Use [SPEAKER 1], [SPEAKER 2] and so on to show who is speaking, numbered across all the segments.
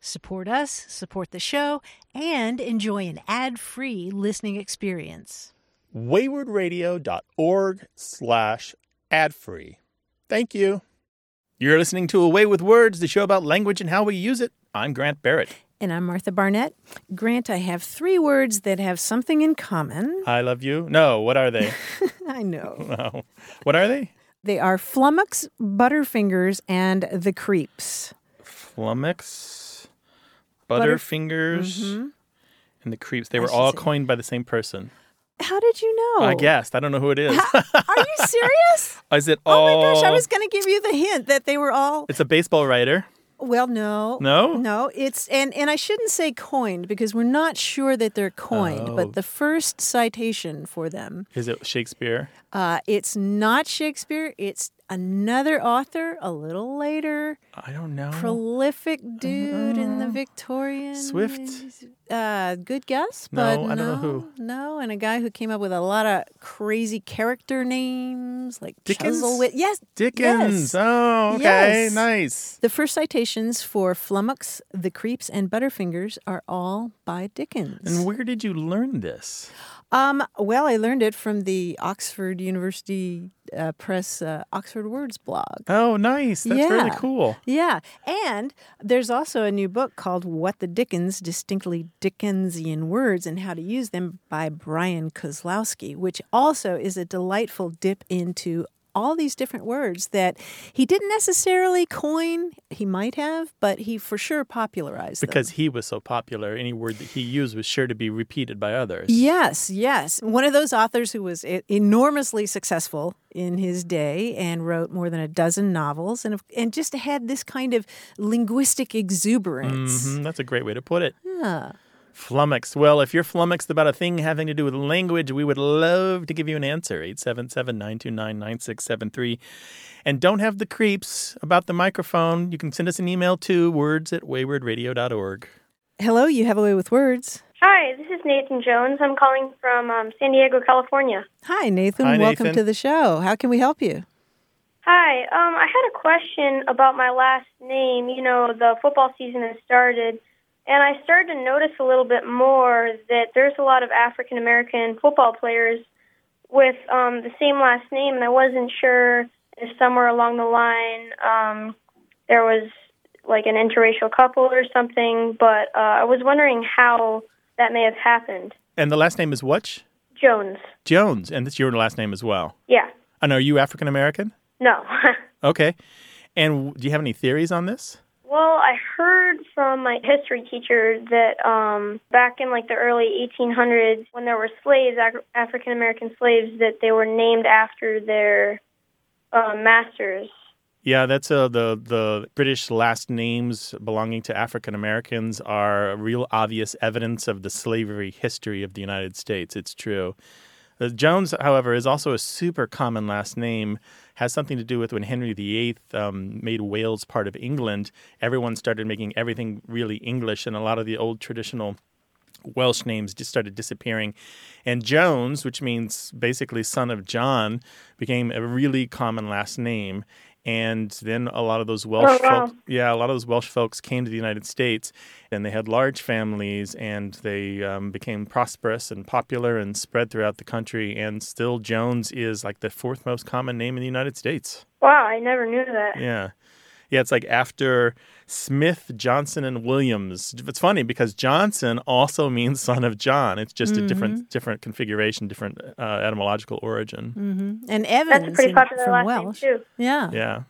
[SPEAKER 1] Support us, support the show, and enjoy an ad-free listening experience.
[SPEAKER 2] waywordradio.org slash ad-free. Thank you. You're listening to A Way with Words, the show about language and how we use it. I'm Grant Barrett.
[SPEAKER 1] And I'm Martha Barnette. Grant, I have three words that have something in common.
[SPEAKER 2] I love you. No, what are they?
[SPEAKER 1] I know.
[SPEAKER 2] no. What are they?
[SPEAKER 1] They are flummox, butterfingers, and the creeps.
[SPEAKER 2] Flummox, butterfingers,
[SPEAKER 1] Mhm.
[SPEAKER 2] and the creeps. They were all coined by the same person.
[SPEAKER 1] How did you know?
[SPEAKER 2] I guessed. I don't know who it is.
[SPEAKER 1] Are you serious?
[SPEAKER 2] is it all?
[SPEAKER 1] oh my gosh, I was going to give you the hint that they were all
[SPEAKER 2] It's a baseball writer.
[SPEAKER 1] Well, no.
[SPEAKER 2] No?
[SPEAKER 1] No, it's and and I shouldn't say coined because we're not sure that they're coined,
[SPEAKER 2] Oh.
[SPEAKER 1] but the first citation for them,
[SPEAKER 2] Is it Shakespeare?
[SPEAKER 1] uh, it's not Shakespeare, it's another author a little later,
[SPEAKER 2] I don't know.
[SPEAKER 1] prolific dude in the Victorian
[SPEAKER 2] Swift?
[SPEAKER 1] Uh, good guess,
[SPEAKER 2] No,
[SPEAKER 1] but
[SPEAKER 2] I don't know who.
[SPEAKER 1] No, and a guy who came up with a lot of crazy character names like
[SPEAKER 2] Dickens?
[SPEAKER 1] Chuzzlewit. Yes,
[SPEAKER 2] Dickens.
[SPEAKER 1] Yes.
[SPEAKER 2] Oh, okay.
[SPEAKER 1] Yes.
[SPEAKER 2] Nice.
[SPEAKER 1] The first citations for Flummox, The Creeps, and Butterfingers are all by Dickens.
[SPEAKER 2] And where did you learn this?
[SPEAKER 1] um, well, I learned it from the Oxford University uh, Press uh, Oxford Words blog.
[SPEAKER 2] Oh, nice. That's really cool.
[SPEAKER 1] Yeah, and there's also a new book called What the Dickens Distinctly Dickensian Words and How to Use Them by Bryan Kozlowski, which also is a delightful dip into all these different words that he didn't necessarily coin, he might have, but he for sure popularized them.
[SPEAKER 2] Because he was so popular, any word that he used was sure to be repeated by others.
[SPEAKER 1] Yes, yes. One of those authors who was enormously successful in his day and wrote more than a dozen novels and and just had this kind of linguistic exuberance.
[SPEAKER 2] Mhm, That's a great way to put it.
[SPEAKER 1] Yeah.
[SPEAKER 2] Flummoxed. Well, if you're flummoxed about a thing having to do with language, we would love to give you an answer. 877 929 9673. And don't have the creeps about the microphone. You can send us an email to words at waywordradio.org.
[SPEAKER 1] Hello, you have a way with words.
[SPEAKER 3] Hi, this is Nathan Jones. I'm calling from um, San Diego, California.
[SPEAKER 1] Hi, Nathan.
[SPEAKER 2] Hi,
[SPEAKER 1] Welcome
[SPEAKER 2] Nathan.
[SPEAKER 1] to the show. How can we help you?
[SPEAKER 3] Hi, um, I had a question about my last name. You know, the football season has started, and I started to notice a little bit more that there's a lot of African American football players with um, the same last name, and I wasn't sure if somewhere along the line um, there was like an interracial couple or something, but uh, I was wondering how that may have happened.
[SPEAKER 2] And the last name is what?
[SPEAKER 3] Jones.
[SPEAKER 2] Jones. And that's your last name as well.
[SPEAKER 3] Yeah.
[SPEAKER 2] And are you African American?
[SPEAKER 3] No.
[SPEAKER 2] Okay. And do you have any theories on this?
[SPEAKER 3] Well, I heard from my history teacher that um, back in like the early 1800s, when there were slaves, Af- African American slaves, that they were named after their uh, masters.
[SPEAKER 2] Yeah, that's uh, the the British last names belonging to African Americans are real obvious evidence of the slavery history of the United States. It's true. Uh, Jones, however, is also a super common last name. Has something to do with when Henry VIII um, made Wales part of England. Everyone started making everything really English, and a lot of the old traditional Welsh names just started disappearing. And Jones, which means basically son of John, became a really common last name. And then a lot of those Welsh
[SPEAKER 3] Oh, wow.
[SPEAKER 2] folk, yeah, a lot of those Welsh folks came to the United States, and they had large families, and they um, became prosperous and popular and spread throughout the country. And still, Jones is like the fourth most common name in the United States.
[SPEAKER 3] Wow, I never knew that.
[SPEAKER 2] Yeah. Yeah, it's like after Smith, Johnson, and Williams. It's funny because Johnson also means son of John. It's just a different different configuration, different uh, etymological origin.
[SPEAKER 1] hmm And
[SPEAKER 3] That's
[SPEAKER 1] Evans
[SPEAKER 3] a pretty
[SPEAKER 1] in-
[SPEAKER 3] popular
[SPEAKER 1] from
[SPEAKER 3] last
[SPEAKER 1] Welsh.
[SPEAKER 3] name too.
[SPEAKER 1] Yeah.
[SPEAKER 2] Yeah.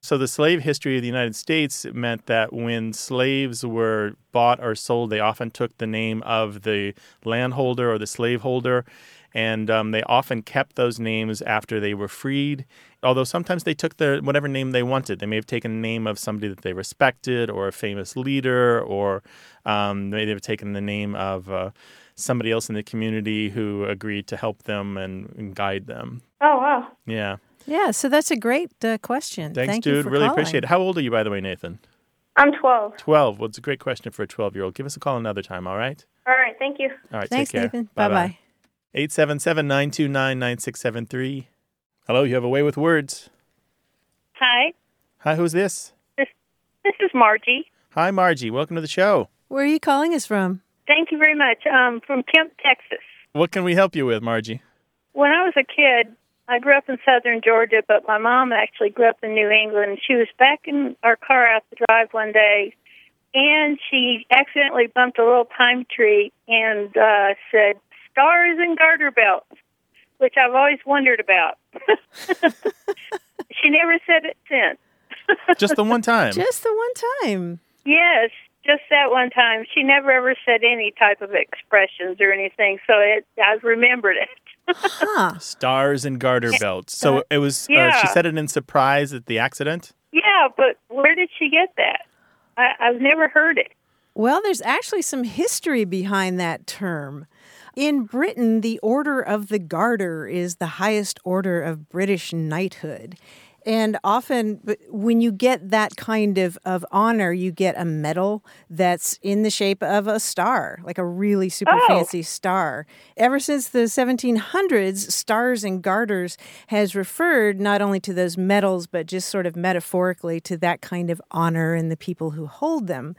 [SPEAKER 2] So the slave history of the United States meant that when slaves were bought or sold, they often took the name of the landholder or the slaveholder, and um, they often kept those names after they were freed. Although sometimes they took the whatever name they wanted. They may have taken the name of somebody that they respected, or a famous leader, or um, they may have taken the name of uh, somebody else in the community who agreed to help them and, and guide them.
[SPEAKER 3] Oh wow.
[SPEAKER 2] Yeah.
[SPEAKER 1] Yeah, so that's a great uh, question.
[SPEAKER 2] Thanks,
[SPEAKER 1] Thank you
[SPEAKER 2] dude.
[SPEAKER 1] for
[SPEAKER 2] Really
[SPEAKER 1] calling.
[SPEAKER 2] appreciate it. How old are you, by the way, Nathan?
[SPEAKER 3] I'm 12.
[SPEAKER 2] 12. Well, it's a great question for a 12 year old. Give us a call another time, all right?
[SPEAKER 3] All right. Thank you.
[SPEAKER 2] All right,
[SPEAKER 1] Thanks,
[SPEAKER 2] take care.
[SPEAKER 1] Nathan. Bye bye.
[SPEAKER 2] 877 929 9673. Hello, you have a way with words.
[SPEAKER 4] Hi,
[SPEAKER 2] Hi, who's this?
[SPEAKER 4] this is Margie.
[SPEAKER 2] Hi, Margie. Welcome to the show.
[SPEAKER 1] Where are you calling us from?
[SPEAKER 4] Thank you very much. Um, from Kemp, Texas.
[SPEAKER 2] What can we help you with, Margie?
[SPEAKER 4] When I was a kid, I grew up in southern Georgia, but my mom actually grew up in New England. She was backing our car out the drive one day, and she accidentally bumped a little pine tree and uh, said, Stars and garter belts, which I've always wondered about. she never said it since.
[SPEAKER 2] Just the one time.
[SPEAKER 1] Just the one time.
[SPEAKER 4] Yes, just that one time. She never ever said any type of expressions or anything, so it I remembered it.
[SPEAKER 1] Huh.
[SPEAKER 2] Stars and garter belts. So it was, uh, she said it in surprise at the accident?
[SPEAKER 4] Yeah, but where did she get that? I, I've never heard it.
[SPEAKER 1] Well, there's actually some history behind that term. In Britain, the Order of the Garter is the highest order of British knighthood. And often, when you get that kind of, of honor, you get a medal that's in the shape of a star, like a really super
[SPEAKER 4] Oh.
[SPEAKER 1] fancy star. Ever since the 1700s, stars and garters has referred not only to those medals, but just sort of metaphorically to that kind of honor and the people who hold them.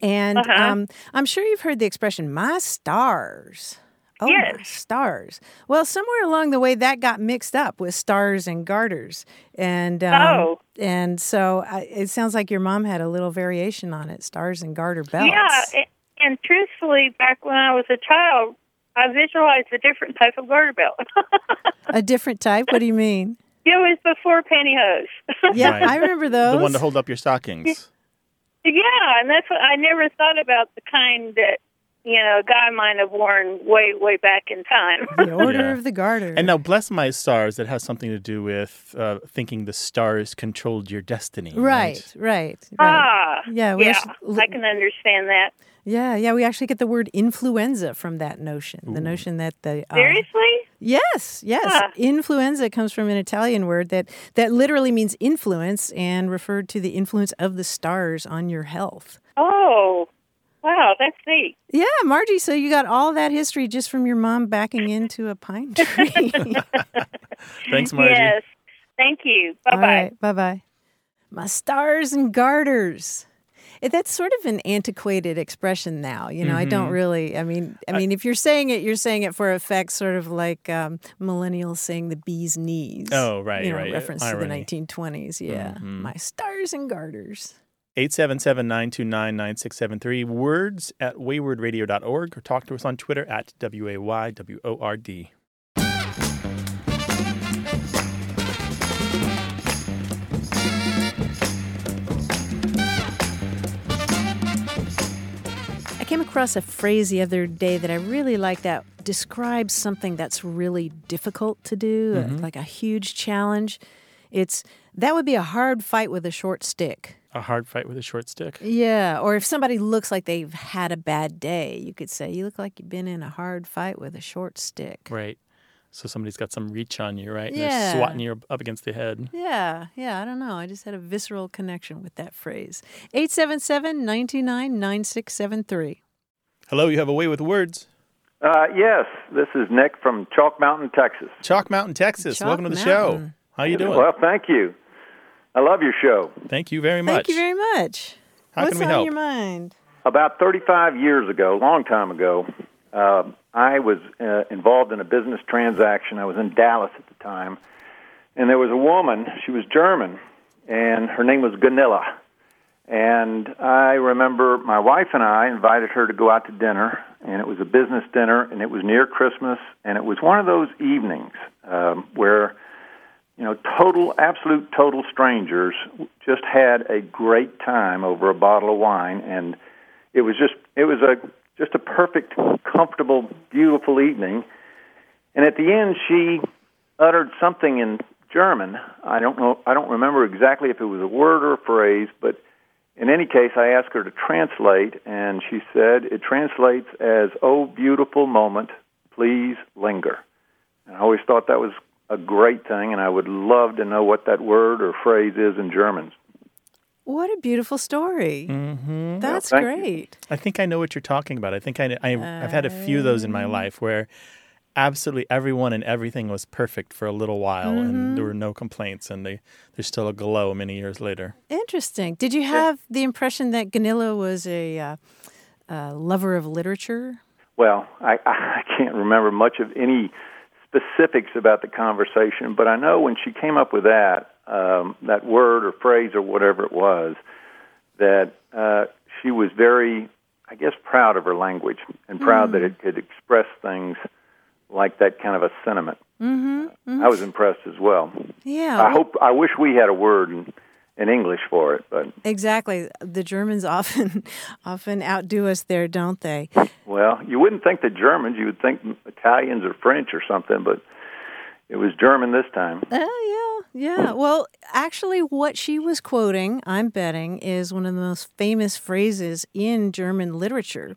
[SPEAKER 1] And
[SPEAKER 4] Uh-huh.
[SPEAKER 1] um, I'm sure you've heard the expression, my stars. Oh, my
[SPEAKER 4] Yes.
[SPEAKER 1] stars. Well, somewhere along the way, that got mixed up with stars and garters. And um,
[SPEAKER 4] Oh.
[SPEAKER 1] and so I, it sounds like your mom had a little variation on it stars and garter belts.
[SPEAKER 4] Yeah, a- and truthfully, back when I was a child, I visualized a different type of garter belt.
[SPEAKER 1] A different type? What do you mean?
[SPEAKER 4] it was before pantyhose.
[SPEAKER 1] Yeah,
[SPEAKER 2] Right.
[SPEAKER 1] I remember those.
[SPEAKER 2] The one to hold up your stockings.
[SPEAKER 4] Yeah, and that's what I never thought about the kind that you know a guy might have worn way way back in time.
[SPEAKER 1] the Order
[SPEAKER 2] Yeah.
[SPEAKER 1] of the Garter.
[SPEAKER 2] And now, bless my stars, that has something to do with uh, thinking the stars controlled your destiny.
[SPEAKER 1] right, right, right.
[SPEAKER 4] ah,
[SPEAKER 1] Yeah, we
[SPEAKER 4] yeah,
[SPEAKER 1] actually-
[SPEAKER 4] I can understand that.
[SPEAKER 1] Yeah, yeah, we actually get the word influenza from that notion. The notion that the uh,
[SPEAKER 4] Seriously?
[SPEAKER 1] Yes, yes.
[SPEAKER 4] Huh.
[SPEAKER 1] Influenza comes from an Italian word that that literally means influence and referred to the influence of the stars on your health.
[SPEAKER 4] Oh, wow, that's neat.
[SPEAKER 1] Yeah, Margie, so you got all that history just from your mom backing into a pine tree.
[SPEAKER 2] Thanks, Margie.
[SPEAKER 4] Yes. Thank you. Bye bye.
[SPEAKER 1] right, bye-bye. My stars and garters. That's sort of an antiquated expression now. You know, I
[SPEAKER 2] Mm-hmm.
[SPEAKER 1] don't really. I mean, I mean, if you're saying it, you're saying it for effect, sort of like um, millennials saying the bee's knees.
[SPEAKER 2] Oh, right,
[SPEAKER 1] you know,
[SPEAKER 2] right.
[SPEAKER 1] Reference
[SPEAKER 2] Irony.
[SPEAKER 1] to the 1920s. Yeah,
[SPEAKER 2] Mhm.
[SPEAKER 1] my stars and garters.
[SPEAKER 2] 877 929 9673. Words at waywordradio.org or talk to us on Twitter at W
[SPEAKER 1] across a phrase the other day that I really like that describes something that's really difficult to do, uh, like a huge challenge. It's that would be a hard fight with a short stick.
[SPEAKER 2] A hard fight with a short stick.
[SPEAKER 1] Yeah, or if somebody looks like they've had a bad day, you could say, You look like you've been in a hard fight with a short stick.
[SPEAKER 2] Right. So somebody's got some reach on you, right? And
[SPEAKER 1] Yeah.
[SPEAKER 2] They're swatting you up against the head.
[SPEAKER 1] Yeah, yeah, I don't know. I just had a visceral connection with that phrase. 877 929 9673.
[SPEAKER 2] Hello, you have a way with words.
[SPEAKER 5] Uh, yes, this is Nick from Chalk Mountain, Texas.
[SPEAKER 2] Chalk Mountain, Texas.
[SPEAKER 1] Chalk
[SPEAKER 2] Welcome to the
[SPEAKER 1] Mountain.
[SPEAKER 2] show. How you doing?
[SPEAKER 5] Well, thank you. I love your show.
[SPEAKER 2] Thank you very much.
[SPEAKER 1] Thank you very much.
[SPEAKER 2] How
[SPEAKER 1] What's
[SPEAKER 2] can we
[SPEAKER 1] on
[SPEAKER 2] help?
[SPEAKER 1] your mind?
[SPEAKER 5] About 35 years ago, a long time ago, uh, I was uh, involved in a business transaction. I was in Dallas at the time, and there was a woman. She was German, and her name was Gunilla. And I remember my wife and I invited her to go out to dinner, and it was a business dinner, and it was near Christmas, and it was one of those evenings um, where, you know, total, absolute, total strangers just had a great time over a bottle of wine, and it was just, it was a just a perfect, comfortable, beautiful evening. And at the end, she uttered something in German. I don't know. I don't remember exactly if it was a word or a phrase, but in any case, I asked her to translate, and she said it translates as "Oh, beautiful moment, please linger." And I always thought that was a great thing, and I would love to know what that word or phrase is in German.
[SPEAKER 1] What a beautiful story.
[SPEAKER 2] Mm-hmm.
[SPEAKER 1] That's
[SPEAKER 5] thank you.
[SPEAKER 1] great.
[SPEAKER 2] I think I know what you're talking about. I think I, I I've had a few of those in my life where absolutely everyone and everything was perfect for a little while, and there were no complaints, and they there's still a glow many years later.
[SPEAKER 1] Interesting. Did you have the impression that Ganilla was a uh, uh, lover of literature?
[SPEAKER 5] Well, I, I can't remember much of any specifics about the conversation, but I know when she came up with that um, that word or phrase or whatever it was, that uh, she was very, I guess, proud of her language and proud that it could express things like that kind of a sentiment. Mm-hmm, I was impressed as well.
[SPEAKER 1] Yeah.
[SPEAKER 5] I hope I wish we had a word in, in English for it, but
[SPEAKER 1] Exactly. The Germans often often outdo us there, don't they?
[SPEAKER 5] Well, you wouldn't think the Germans. You would think Italians or French or something, but it was German this time.
[SPEAKER 1] Oh, yeah, yeah. Well, actually, what she was quoting, I'm betting, is one of the most famous phrases in German literature.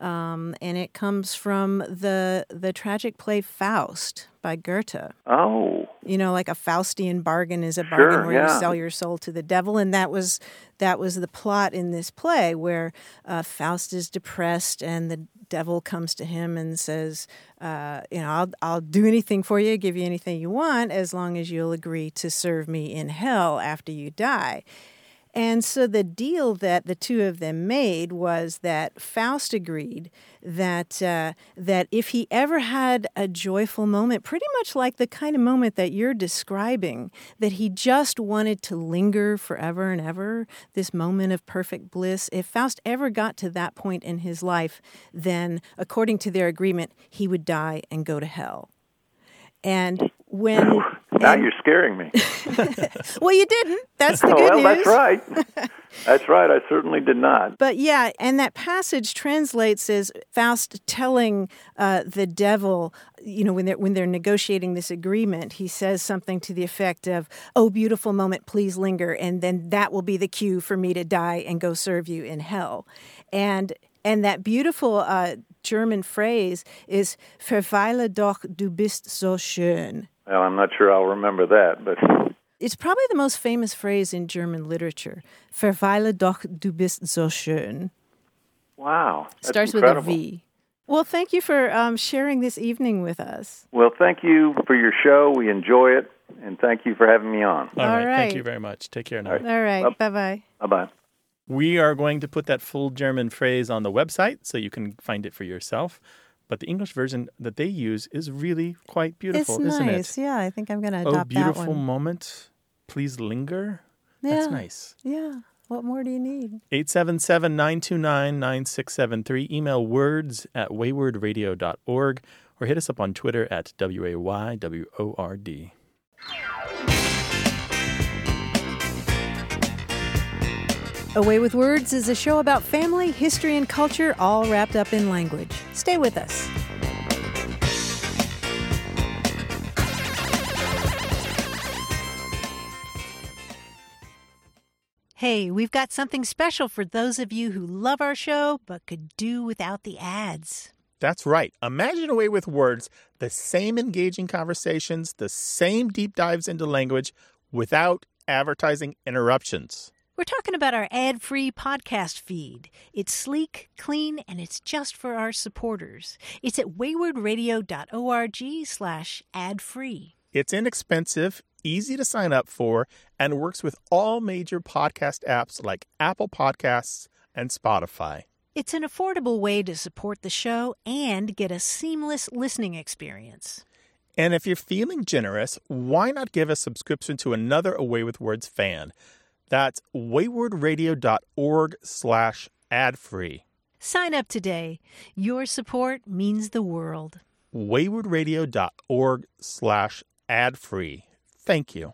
[SPEAKER 1] Um, and it comes from the the tragic play Faust by Goethe.
[SPEAKER 5] Oh,
[SPEAKER 1] You know, like a Faustian bargain is a
[SPEAKER 5] Sure,
[SPEAKER 1] bargain where
[SPEAKER 5] yeah.
[SPEAKER 1] you sell your soul to the devil, and that was that was the plot in this play where uh, Faust is depressed and the devil comes to him and says, uh, "You know, I'll I'll do anything for you, give you anything you want, as long as you'll agree to serve me in hell after you die." And so the deal that the two of them made was that Faust agreed that uh, that if he ever had a joyful moment, pretty much like the kind of moment that you're describing, that he just wanted to linger forever and ever, this moment of perfect bliss. If Faust ever got to that point in his life, then according to their agreement, he would die and go to hell. And when
[SPEAKER 5] now
[SPEAKER 1] and-
[SPEAKER 5] you're scaring me.
[SPEAKER 1] well, you didn't. That's the good
[SPEAKER 5] well,
[SPEAKER 1] news.
[SPEAKER 5] that's right. that's right. I certainly did not.
[SPEAKER 1] But yeah, and that passage translates as Faust telling uh, the devil, you know, when they're when they're negotiating this agreement, he says something to the effect of, "Oh, beautiful moment, please linger," and then that will be the cue for me to die and go serve you in hell, and and that beautiful uh, German phrase is "Verweile doch, du bist so schön."
[SPEAKER 5] Well, I'm not sure I'll remember that, but
[SPEAKER 1] It's probably the most famous phrase in German literature. "Verweile doch, du bist so schön."
[SPEAKER 5] wow, that's
[SPEAKER 1] starts
[SPEAKER 5] incredible.
[SPEAKER 1] with a V. Well, thank you for um, sharing this evening with us.
[SPEAKER 5] Well, thank you for your show. We enjoy it, and thank you for having me on.
[SPEAKER 2] All
[SPEAKER 1] All
[SPEAKER 2] right, Thank you very much. Take care now.
[SPEAKER 5] All right.
[SPEAKER 1] All right. Bye bye.
[SPEAKER 5] Bye bye.
[SPEAKER 2] We are going to put that full German phrase on the website so you can find it for yourself. But the English version that they use is really quite beautiful,
[SPEAKER 1] it's
[SPEAKER 2] isn't
[SPEAKER 1] nice.
[SPEAKER 2] it?
[SPEAKER 1] Yeah, I think I'm going to
[SPEAKER 2] Oh,
[SPEAKER 1] adopt that Oh,
[SPEAKER 2] beautiful
[SPEAKER 1] one.
[SPEAKER 2] moment. Please linger.
[SPEAKER 1] Yeah.
[SPEAKER 2] That's nice.
[SPEAKER 1] Yeah. What more do you need?
[SPEAKER 2] 877 929 9673. Email words at waywordradio.org or hit us up on Twitter at WAYWORD.
[SPEAKER 1] A Way with Words is a show about family, history, and culture, all wrapped up in language. Stay with us.
[SPEAKER 6] Hey, we've got something special for those of you who love our show but could do without the ads.
[SPEAKER 2] That's right. Imagine A Way with Words, the same engaging conversations, the same deep dives into language without advertising interruptions.
[SPEAKER 6] We're talking about our ad free podcast feed. It's sleek, clean, and it's just for our supporters. It's at waywordradio.org slash ad free.
[SPEAKER 2] It's inexpensive, easy to sign up for, and works with all major podcast apps like Apple Podcasts and Spotify.
[SPEAKER 6] It's an affordable way to support the show and get a seamless listening experience.
[SPEAKER 2] And if you're feeling generous, why not give a subscription to another A Way with Words fan? That's waywordradio.org slash ad free.
[SPEAKER 6] Sign up today. Your support means the world.
[SPEAKER 2] waywordradio.org slash ad free. Thank you.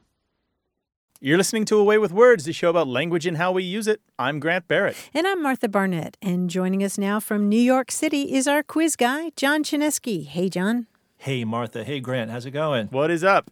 [SPEAKER 2] You're listening to A Way with Words, the show about language and how we use it. I'm Grant Barrett.
[SPEAKER 1] And I'm Martha Barnette. And joining us now from New York City is our quiz guy, John Chaneski. Hey, John.
[SPEAKER 7] Hey, Martha. Hey, Grant. How's it going?
[SPEAKER 2] What is up?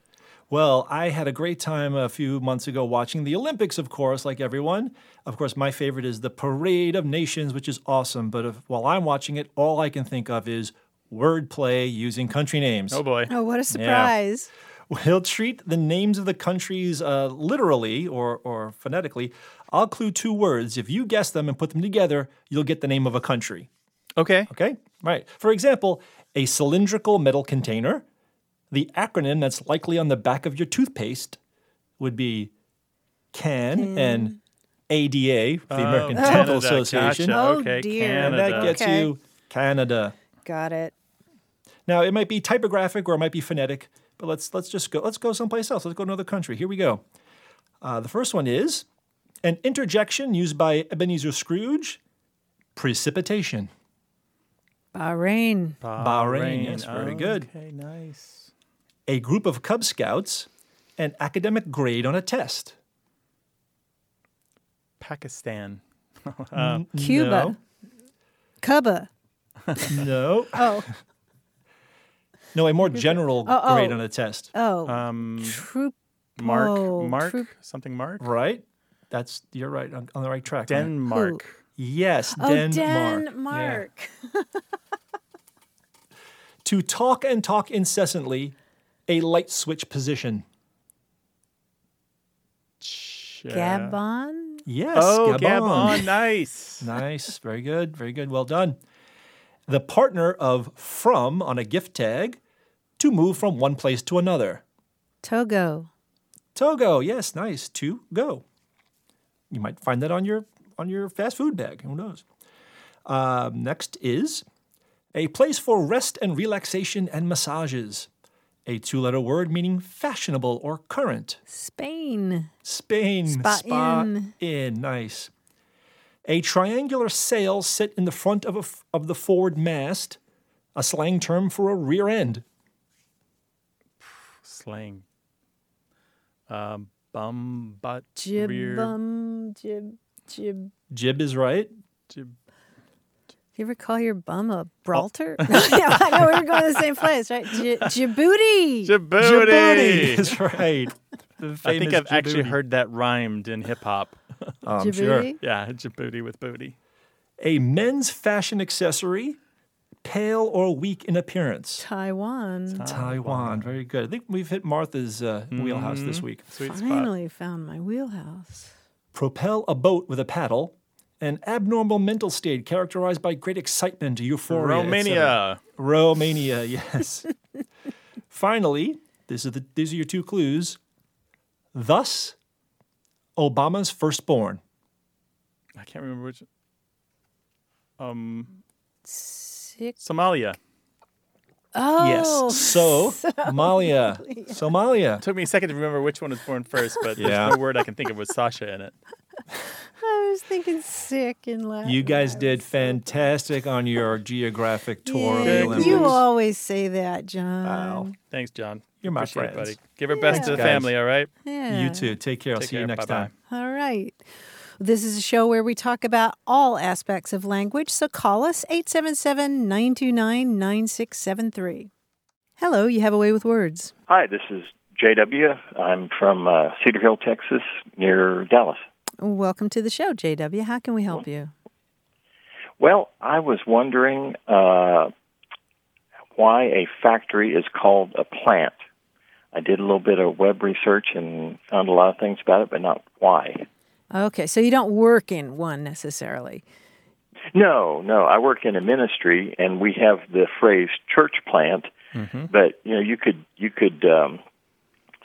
[SPEAKER 7] Well, I had a great time a few months ago watching the Olympics, of course, like everyone. Of course, my favorite is the Parade of Nations, which is awesome. But if, while I'm watching it, all I can think of is wordplay using country names.
[SPEAKER 2] Oh boy.
[SPEAKER 1] Oh, what a surprise.
[SPEAKER 7] We'll treat the names of the countries uh, literally or, or phonetically. I'll clue two words. If you guess them and put them together, you'll get the name of a country.
[SPEAKER 2] Okay.
[SPEAKER 7] Okay? Right. For example, a cylindrical metal container. The acronym that's likely on the back of your toothpaste would be CAN and ADA, the American
[SPEAKER 2] Oh,
[SPEAKER 7] Dental
[SPEAKER 2] Canada.
[SPEAKER 7] Association.
[SPEAKER 2] Gotcha.
[SPEAKER 1] Oh,
[SPEAKER 2] okay,
[SPEAKER 1] dear.
[SPEAKER 7] And that gets
[SPEAKER 1] Okay.
[SPEAKER 7] you Canada.
[SPEAKER 1] Got it.
[SPEAKER 7] Now it might be typographic or it might be phonetic, but let's let's just go. Let's go someplace else. Let's go to another country. Here we go. Uh, the first one is an interjection used by Ebenezer Scrooge. Precipitation.
[SPEAKER 1] Bahrain.
[SPEAKER 7] Bahrain, yes, very good.
[SPEAKER 2] Okay, nice.
[SPEAKER 7] A group of Cub Scouts. An academic grade on a test.
[SPEAKER 2] Pakistan.
[SPEAKER 1] Cuba. Cuba.
[SPEAKER 7] No,
[SPEAKER 1] Oh,
[SPEAKER 7] no, a more general
[SPEAKER 1] Oh, oh.
[SPEAKER 7] grade on a test.
[SPEAKER 1] oh.
[SPEAKER 2] Um,
[SPEAKER 1] Troop.
[SPEAKER 2] Mark,
[SPEAKER 1] Oh,
[SPEAKER 2] Mark,
[SPEAKER 1] troop-
[SPEAKER 2] something Mark?
[SPEAKER 7] Right? That's you're right on, on the right track. man.
[SPEAKER 2] Denmark.
[SPEAKER 7] Yes,
[SPEAKER 1] Oh,
[SPEAKER 7] Denmark. Yeah.
[SPEAKER 1] Denmark.
[SPEAKER 7] To talk and talk incessantly, a light switch position.
[SPEAKER 1] Gabon.
[SPEAKER 7] Yes.
[SPEAKER 2] Oh,
[SPEAKER 7] Gabon.
[SPEAKER 2] Gabon. Nice.
[SPEAKER 7] Nice. Very good. Very good. Well done. The partner of from on a gift tag to move from one place to another.
[SPEAKER 1] Togo.
[SPEAKER 7] Togo. Yes. Nice. To go. You might find that on your on your fast food bag. Who knows? Um, next is a place for rest and relaxation and massages. A two-letter word meaning fashionable or current.
[SPEAKER 1] Spain.
[SPEAKER 7] Spain.
[SPEAKER 1] Spa in.
[SPEAKER 7] in. Nice. A triangular sail set in the front of, a f of the forward mast, a slang term for a rear end.
[SPEAKER 2] Slang. Um, bum, butt, rear.
[SPEAKER 1] Jibum. Jib. Jib.
[SPEAKER 7] Jib is right.
[SPEAKER 2] Jib.
[SPEAKER 1] You ever call your bum a brawlter? yeah, I know we were going to the same place, right? J- Djibouti.
[SPEAKER 2] Djibouti.
[SPEAKER 7] That's right. The
[SPEAKER 2] I think I've actually heard that rhymed in hip hop.
[SPEAKER 7] Oh, I'm sure.
[SPEAKER 1] Djibouti.
[SPEAKER 2] Yeah, Djibouti with booty.
[SPEAKER 7] A men's fashion accessory, pale or weak in appearance.
[SPEAKER 1] Taiwan.
[SPEAKER 7] Taiwan. Very good. I think we've hit Martha's uh, wheelhouse this week.
[SPEAKER 2] Sweet spot.
[SPEAKER 1] Finally found my wheelhouse.
[SPEAKER 7] Propel a boat with a paddle. An abnormal mental state characterized by great excitement, euphoria.
[SPEAKER 2] Romania.
[SPEAKER 7] Romania, yes. Finally, this is the, these are your two clues. Thus, Obama's firstborn.
[SPEAKER 2] I can't remember which. Um,
[SPEAKER 1] Six.
[SPEAKER 2] Somalia.
[SPEAKER 1] Oh,
[SPEAKER 7] yes. So, Somalia. Somalia.
[SPEAKER 2] Took me a second to remember which one was born first, but
[SPEAKER 7] Yeah.
[SPEAKER 2] there's no word I can think of with Sasha in it.
[SPEAKER 1] I was thinking sick in Latin.
[SPEAKER 7] You guys did fantastic on your geographic tour of the
[SPEAKER 1] Yeah, you always say that, John.
[SPEAKER 7] Wow.
[SPEAKER 2] Thanks, John.
[SPEAKER 7] You're my
[SPEAKER 2] Appreciate it, buddy. Give her best to the
[SPEAKER 7] Guys.
[SPEAKER 2] family, all right?
[SPEAKER 1] Yeah.
[SPEAKER 7] You too. Take care. I'll
[SPEAKER 2] Take
[SPEAKER 7] see you next
[SPEAKER 2] Bye-bye.
[SPEAKER 7] time.
[SPEAKER 1] All right. This is a show where we talk about all aspects of language, so call us 877 929 9673. Hello, you have a way with words.
[SPEAKER 8] Hi, this is JW. I'm from uh, Cedar Hill, Texas, near Dallas.
[SPEAKER 1] Welcome to the show, JW. How can we help you?
[SPEAKER 8] Well, I was wondering uh, why a factory is called a plant. I did a little bit of web research and found a lot of things about it, but not why.
[SPEAKER 1] Okay, so you don't work in one necessarily.
[SPEAKER 8] No, no. I work in a ministry, and we have the phrase church plant. But you know, you could you could um,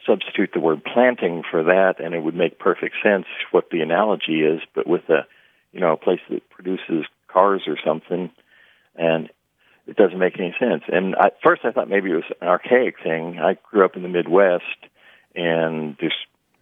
[SPEAKER 8] substitute the word planting for that, and it would make perfect sense what the analogy is. But with a you know a place that produces cars or something, and it doesn't make any sense. And I, at first, I thought maybe it was an archaic thing. I grew up in the Midwest, and there's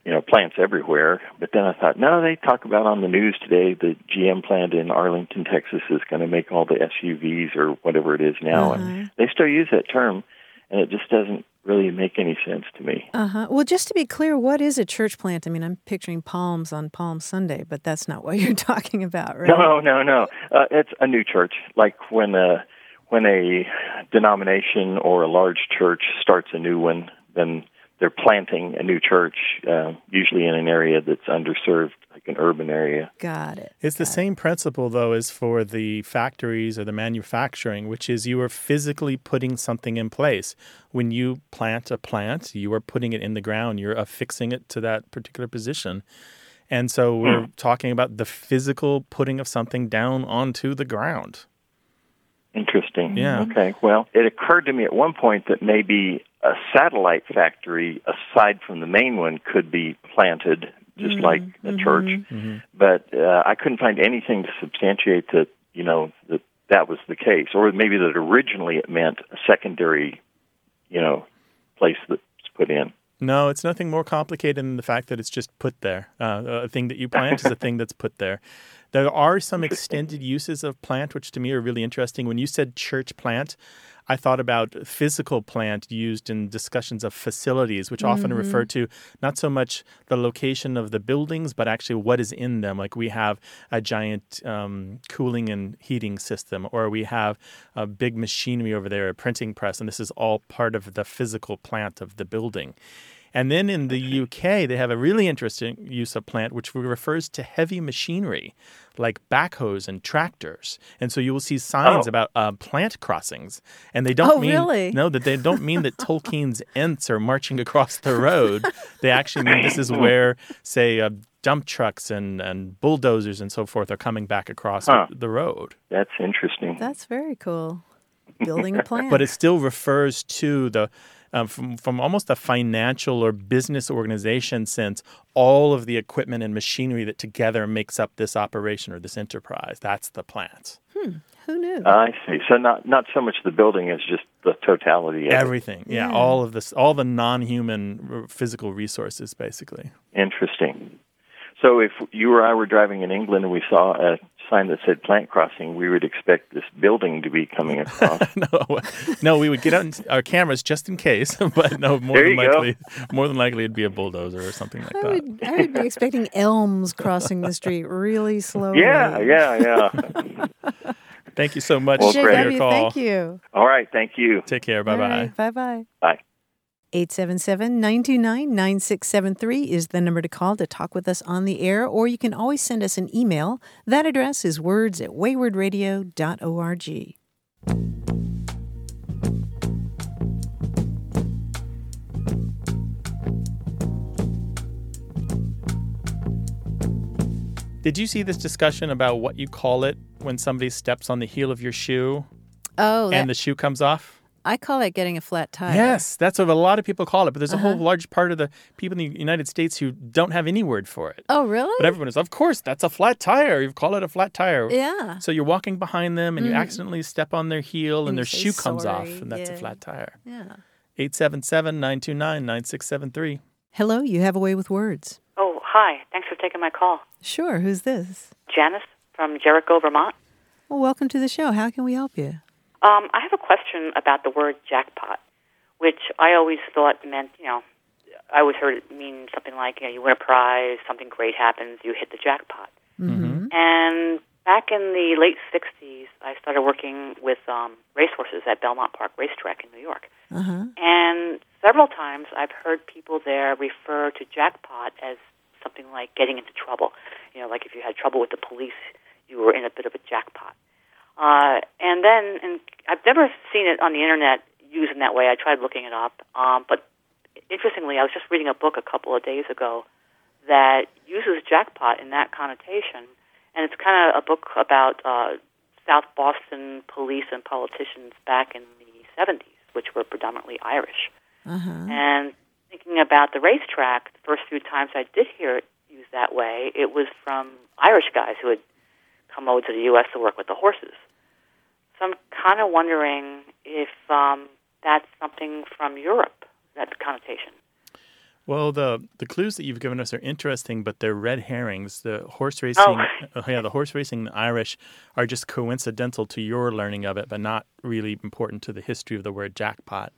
[SPEAKER 8] you know plants everywhere. But then I thought, no, they talk about on the news today the GM plant in Arlington, Texas, is going to make all the SUVs or whatever it is now,
[SPEAKER 1] Uh-huh.
[SPEAKER 8] and they still use that term, and it just doesn't really make any sense to me.
[SPEAKER 1] Uh huh. Well, just to be clear, what is a church plant? I mean, I'm picturing palms on Palm Sunday, but that's not what you're talking about, right?
[SPEAKER 8] No, no, no. Uh, it's a new church, like when a when a denomination or a large church starts a new one, then they're planting a new church, uh, usually in an area that's underserved, like an urban area.
[SPEAKER 1] Got it.
[SPEAKER 2] It's the same principle, though, as for the factories or the manufacturing, which is you are physically putting something in place. When you plant a plant, you are putting it in the ground, you're affixing it to that particular position. And so we're talking about the physical putting of something down onto the ground.
[SPEAKER 8] Interesting.
[SPEAKER 2] Yeah.
[SPEAKER 8] Okay. Well, it occurred to me at one point that maybe a satellite factory aside from the main one could be planted just like a church, but uh, I couldn't find anything to substantiate that you know that that was the case, or maybe that originally it meant a secondary, you know, place that's put in.
[SPEAKER 2] No, it's nothing more complicated than the fact that it's just put there. Uh, a thing that you plant is a thing that's put there. There are some extended uses of plant, which to me are really interesting. When you said church plant, I thought about physical plant used in discussions of facilities, which often refer to not so much the location of the buildings, but actually what is in them. Like we have a giant um, cooling and heating system, or we have a big machinery over there, a printing press, and this is all part of the physical plant of the building. And then in the UK, they have a really interesting use of plant, which refers to heavy machinery like backhoes and tractors. And so you will see signs
[SPEAKER 8] Oh.
[SPEAKER 2] about uh, plant crossings, and they don't
[SPEAKER 1] Oh,
[SPEAKER 2] mean
[SPEAKER 1] really?
[SPEAKER 2] no that they don't mean that Tolkien's Ents are marching across the road. They actually mean this is where, say, uh, dump trucks and and bulldozers and so forth are coming back across
[SPEAKER 8] Huh.
[SPEAKER 2] the road.
[SPEAKER 8] That's interesting.
[SPEAKER 1] That's very cool. Building a plant.
[SPEAKER 2] but it still refers to the um, from from almost a financial or business organization sense all of the equipment and machinery that together makes up this operation or this enterprise that's the plant
[SPEAKER 1] Who knew?
[SPEAKER 8] I see. So not not so much the building as just the totality. Of it.
[SPEAKER 2] everything yeah,
[SPEAKER 1] Yeah.
[SPEAKER 2] all of this all the non-human r- physical resources basically
[SPEAKER 8] Interesting. So if you or I were driving in England and we saw a sign that said plant crossing, we would expect this building to be coming across.
[SPEAKER 2] no no we would get out our cameras just in case but no more
[SPEAKER 8] There
[SPEAKER 2] than
[SPEAKER 8] you go.
[SPEAKER 2] likely more than likely it'd be a bulldozer or something like
[SPEAKER 1] I
[SPEAKER 2] that
[SPEAKER 1] would, I would be expecting elms crossing the street really slowly.
[SPEAKER 8] yeah, yeah, yeah.
[SPEAKER 2] thank you so much
[SPEAKER 8] Well,
[SPEAKER 2] for your call
[SPEAKER 1] thank you.
[SPEAKER 8] All right. Thank you.
[SPEAKER 2] take care bye-bye
[SPEAKER 1] Bye bye.
[SPEAKER 8] Bye.
[SPEAKER 1] 877 929 9673 is the number to call to talk with us on the air, or you can always send us an email. That address is words at waywordradio.org.
[SPEAKER 2] Did you see this discussion about what you call it when somebody steps on the heel of your shoe
[SPEAKER 1] Oh, that,
[SPEAKER 2] and the shoe comes off?
[SPEAKER 1] I call that getting a flat tire.
[SPEAKER 2] Yes, that's what a lot of people call it. But there's a whole
[SPEAKER 1] Uh-huh.
[SPEAKER 2] large part of the people in the United States who don't have any word for it.
[SPEAKER 1] Oh, really?
[SPEAKER 2] But everyone is, of course, that's a flat tire. You call it a flat tire.
[SPEAKER 1] yeah.
[SPEAKER 2] So you're walking behind them and you accidentally step on their heel and,
[SPEAKER 1] And
[SPEAKER 2] their
[SPEAKER 1] you say
[SPEAKER 2] shoe comes off, and that's a flat tire.
[SPEAKER 1] Yeah.
[SPEAKER 2] 877 929 9673.
[SPEAKER 1] Hello, you have a way with words.
[SPEAKER 9] Oh, hi. Thanks for taking my call.
[SPEAKER 1] Sure, who's this?
[SPEAKER 9] Janice from Jericho, Vermont.
[SPEAKER 1] Well, welcome to the show. How can we help you?
[SPEAKER 9] Um, I have a question about the word jackpot, which I always thought meant, you know, I always heard it mean something like, you know, you win a prize, something great happens, you hit the jackpot.
[SPEAKER 1] Mm-hmm.
[SPEAKER 9] And back in the late 60s, I started working with um, racehorses at Belmont Park Racetrack in New York.
[SPEAKER 1] Uh-huh.
[SPEAKER 9] And several times I've heard people there refer to jackpot as something like getting into trouble. You know, like if you had trouble with the police, you were in a bit of a jackpot. Uh, and then, and I've never seen it on the internet used in that way. I tried looking it up. Um, but interestingly, I was just reading a book a couple of days ago that uses jackpot in that connotation. And it's kind of a book about uh, South Boston police and politicians back in the 70s, which were predominantly Irish.
[SPEAKER 1] Uh-huh.
[SPEAKER 9] And thinking about the racetrack, the first few times I did hear it used that way, it was from Irish guys who had come over to the U.S. to work with the horses. So I'm kind of wondering if um, that's something from Europe, that connotation.
[SPEAKER 2] Well, the the clues that you've given us are interesting, but they're red herrings. The horse racing, oh. yeah, the horse racing in Irish are just coincidental to your learning of it, but not really important to the history of the word jackpot.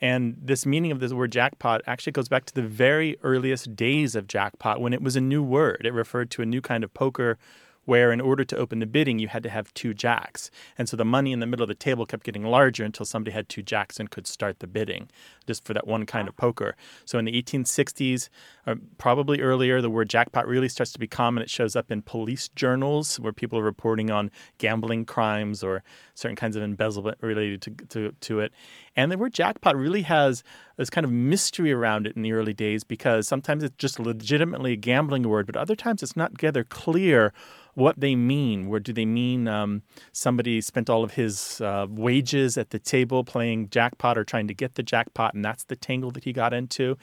[SPEAKER 2] And this meaning of this word jackpot actually goes back to the very earliest days of jackpot when it was a new word. It referred to a new kind of poker where in order to open the bidding, you had to have two jacks. And so the money in the middle of the table kept getting larger until somebody had two jacks and could start the bidding just for that one kind of poker. So in the 1860s, uh, probably earlier, the word jackpot really starts to be common. It shows up in police journals where people are reporting on gambling crimes or certain kinds of embezzlement related to, to, to it. And the word jackpot really has this kind of mystery around it in the early days because sometimes it's just legitimately a gambling word, but other times it's not together clear what they mean. Where do they mean um, somebody spent all of his uh, wages at the table playing jackpot or trying to get the jackpot, and that's the tangle that he got into?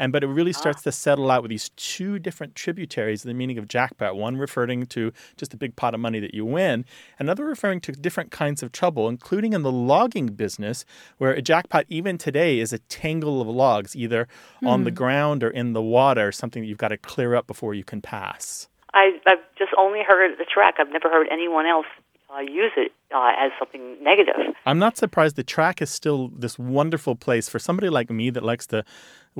[SPEAKER 2] And but it really starts to settle out with these two different tributaries of the meaning of jackpot. One referring to just a big pot of money that you win, another referring to different kinds of trouble, including in the logging business, where a jackpot even today is a tangle of logs, either mm. on the hmm. ground or in the water, something that you've got to clear up before you can pass.
[SPEAKER 9] I, I've just only heard the track. I've never heard anyone else uh, use it uh, as something negative.
[SPEAKER 2] I'm not surprised. The track is still this wonderful place for somebody like me that likes to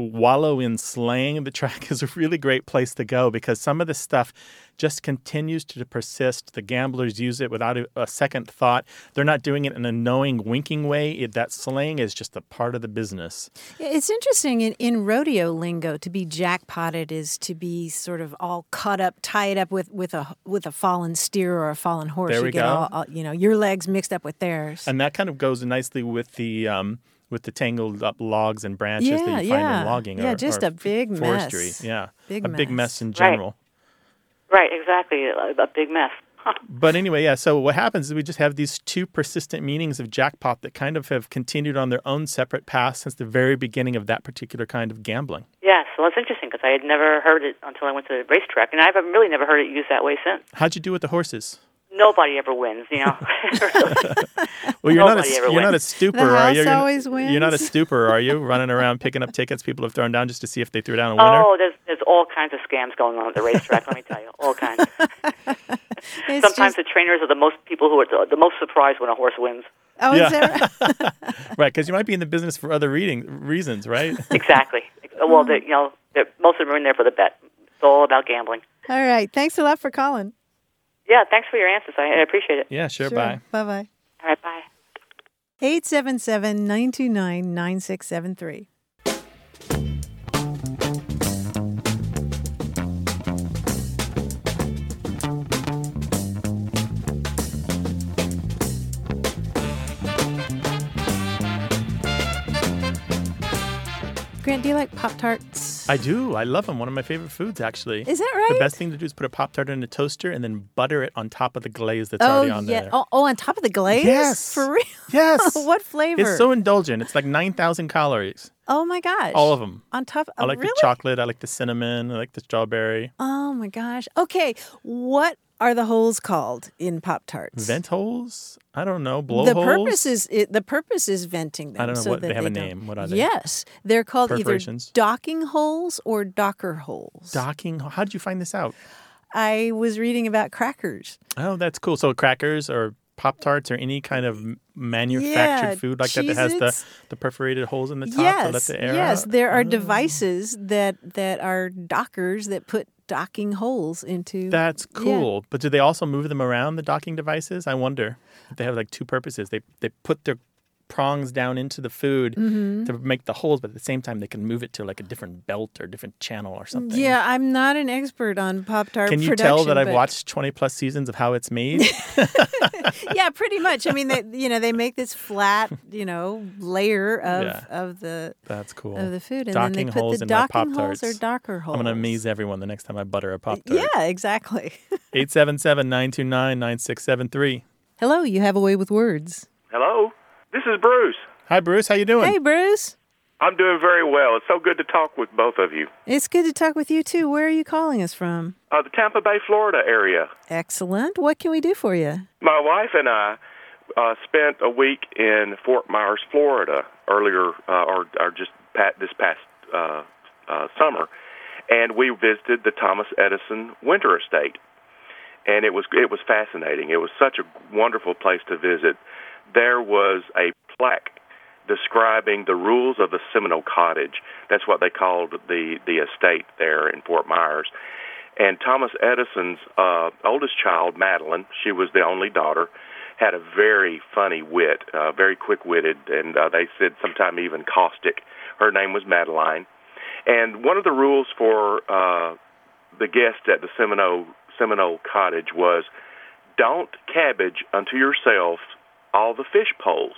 [SPEAKER 2] wallow in slang. The track is a really great place to go because some of the stuff just continues to persist. The gamblers use it without a, a second thought. They're not doing it in a knowing, winking way. It, that slang is just a part of the business.
[SPEAKER 1] It's interesting in, in rodeo lingo to be jackpotted is to be sort of all caught up, tied up with, with a with a fallen steer or a fallen horse.
[SPEAKER 2] There we
[SPEAKER 1] you get
[SPEAKER 2] go.
[SPEAKER 1] All, all, you know your legs mixed up with theirs.
[SPEAKER 2] And that kind of goes nicely with the. Um, with the tangled up logs and branches
[SPEAKER 1] yeah,
[SPEAKER 2] that you find
[SPEAKER 1] yeah.
[SPEAKER 2] in logging.
[SPEAKER 1] Yeah,
[SPEAKER 2] or,
[SPEAKER 1] just
[SPEAKER 2] or
[SPEAKER 1] a big
[SPEAKER 2] forestry.
[SPEAKER 1] mess.
[SPEAKER 2] Yeah,
[SPEAKER 1] big
[SPEAKER 2] a
[SPEAKER 1] mess.
[SPEAKER 2] big mess in general.
[SPEAKER 9] Right, right exactly, a, a big mess.
[SPEAKER 2] but anyway, yeah. So what happens is we just have these two persistent meanings of jackpot that kind of have continued on their own separate paths since the very beginning of that particular kind of gambling.
[SPEAKER 9] Yes, well, it's interesting because I had never heard it until I went to the racetrack, and I've really never heard it used that way since.
[SPEAKER 2] How'd you do with the horses?
[SPEAKER 9] Nobody ever wins, you know.
[SPEAKER 2] well, you're
[SPEAKER 9] nobody
[SPEAKER 2] not a,
[SPEAKER 9] ever
[SPEAKER 2] you're
[SPEAKER 9] wins.
[SPEAKER 2] not a stooper,
[SPEAKER 1] the
[SPEAKER 2] are
[SPEAKER 1] house
[SPEAKER 2] you? You're,
[SPEAKER 1] always wins.
[SPEAKER 2] You're not a stooper, are you? Running around picking up tickets people have thrown down just to see if they threw down a winner.
[SPEAKER 9] Oh, there's there's all kinds of scams going on at the racetrack. let me tell you, all kinds. Sometimes
[SPEAKER 1] just-
[SPEAKER 9] the trainers are the most people who are the, the most surprised when a horse wins.
[SPEAKER 1] Oh, is
[SPEAKER 2] Yeah.
[SPEAKER 1] there?
[SPEAKER 2] right, because you might be in the business for other reading reasons, right?
[SPEAKER 9] Exactly. well, you know, most of them are in there for the bet. It's all about gambling.
[SPEAKER 1] All right. Thanks a lot for calling.
[SPEAKER 9] Yeah, thanks for your answers. I, I appreciate it.
[SPEAKER 2] yeah, sure. Bye.
[SPEAKER 1] Bye bye.
[SPEAKER 9] All right, bye.
[SPEAKER 1] 877 929 9673. Grant, do you like Pop Tarts?
[SPEAKER 2] I do. I love them. One of my favorite foods, actually.
[SPEAKER 1] Is that right?
[SPEAKER 2] The best thing to do is put a Pop Tart in a toaster and then butter it on top of the glaze that's
[SPEAKER 1] oh,
[SPEAKER 2] already on
[SPEAKER 1] yeah.
[SPEAKER 2] there.
[SPEAKER 1] Oh, oh, on top of the glaze?
[SPEAKER 2] Yes.
[SPEAKER 1] For real?
[SPEAKER 2] Yes.
[SPEAKER 1] what flavor?
[SPEAKER 2] It's so indulgent. It's like 9,000 calories.
[SPEAKER 1] oh my gosh.
[SPEAKER 2] All of them.
[SPEAKER 1] On top
[SPEAKER 2] I
[SPEAKER 1] oh,
[SPEAKER 2] like
[SPEAKER 1] really?
[SPEAKER 2] the chocolate. I like the cinnamon. I like the strawberry.
[SPEAKER 1] Oh my gosh. Okay. What are the holes called in Pop Tarts?
[SPEAKER 2] Vent holes? I don't know. Blow
[SPEAKER 1] the
[SPEAKER 2] holes?
[SPEAKER 1] purpose is it, the purpose is venting them.
[SPEAKER 2] I don't know
[SPEAKER 1] so
[SPEAKER 2] what- they have a
[SPEAKER 1] don't-
[SPEAKER 2] name. What are they?
[SPEAKER 1] Yes, they're called either docking holes or docker holes.
[SPEAKER 2] Docking. How did you find this out?
[SPEAKER 1] I was reading about crackers.
[SPEAKER 2] Oh, that's cool. So crackers or Pop Tarts or any kind of manufactured
[SPEAKER 1] Yeah,
[SPEAKER 2] food like that that has the, the perforated holes in the top to let the air
[SPEAKER 1] yes,
[SPEAKER 2] out?
[SPEAKER 1] there are
[SPEAKER 2] Oh.
[SPEAKER 1] devices that that are dockers that put docking holes into.
[SPEAKER 2] That's
[SPEAKER 1] Yeah.
[SPEAKER 2] cool. But do they also move them around the docking devices? I wonder. If they have like two purposes. They they put their prongs down into the food
[SPEAKER 1] Mm-hmm.
[SPEAKER 2] to make the holes, but at the same time they can move it to like a different belt or different channel or something.
[SPEAKER 1] Yeah, I'm not an expert on Pop Tart.
[SPEAKER 2] Can you tell that I've watched 20 plus seasons of how it's made?
[SPEAKER 1] yeah, pretty much. I mean, they, you know, they make this flat, you know, layer of
[SPEAKER 2] Yeah.
[SPEAKER 1] of the
[SPEAKER 2] That's cool.
[SPEAKER 1] of the food, and
[SPEAKER 2] Docking
[SPEAKER 1] then they put
[SPEAKER 2] holes
[SPEAKER 1] the
[SPEAKER 2] in
[SPEAKER 1] docking holes or docker holes.
[SPEAKER 2] I'm going to amaze everyone the next time I butter a Pop Tart.
[SPEAKER 1] Yeah, exactly.
[SPEAKER 2] 877 929 9673.
[SPEAKER 1] Hello, you have a way with words.
[SPEAKER 10] Hello, this is Bruce.
[SPEAKER 2] Hi, Bruce. How you doing?
[SPEAKER 1] Hey, Bruce.
[SPEAKER 10] I'm doing very well. It's so good to talk with both of you.
[SPEAKER 1] It's good to talk with you too. Where are you calling us from?
[SPEAKER 10] Uh, the Tampa Bay, Florida area.
[SPEAKER 1] Excellent. What can we do for you?
[SPEAKER 10] My wife and I uh, spent a week in Fort Myers, Florida, earlier, uh, or, or just pat, this past uh, uh, summer, and we visited the Thomas Edison Winter Estate, and it was it was fascinating. It was such a wonderful place to visit. There was a plaque describing the rules of the Seminole Cottage. That's what they called the the estate there in Fort Myers. And Thomas Edison's uh, oldest child, Madeline, she was the only daughter, had a very funny wit, uh, very quick-witted, and uh, they said sometime even caustic. Her name was Madeline. And one of the rules for uh, the guests at the Seminole Seminole Cottage was, don't cabbage unto yourself all the fish poles.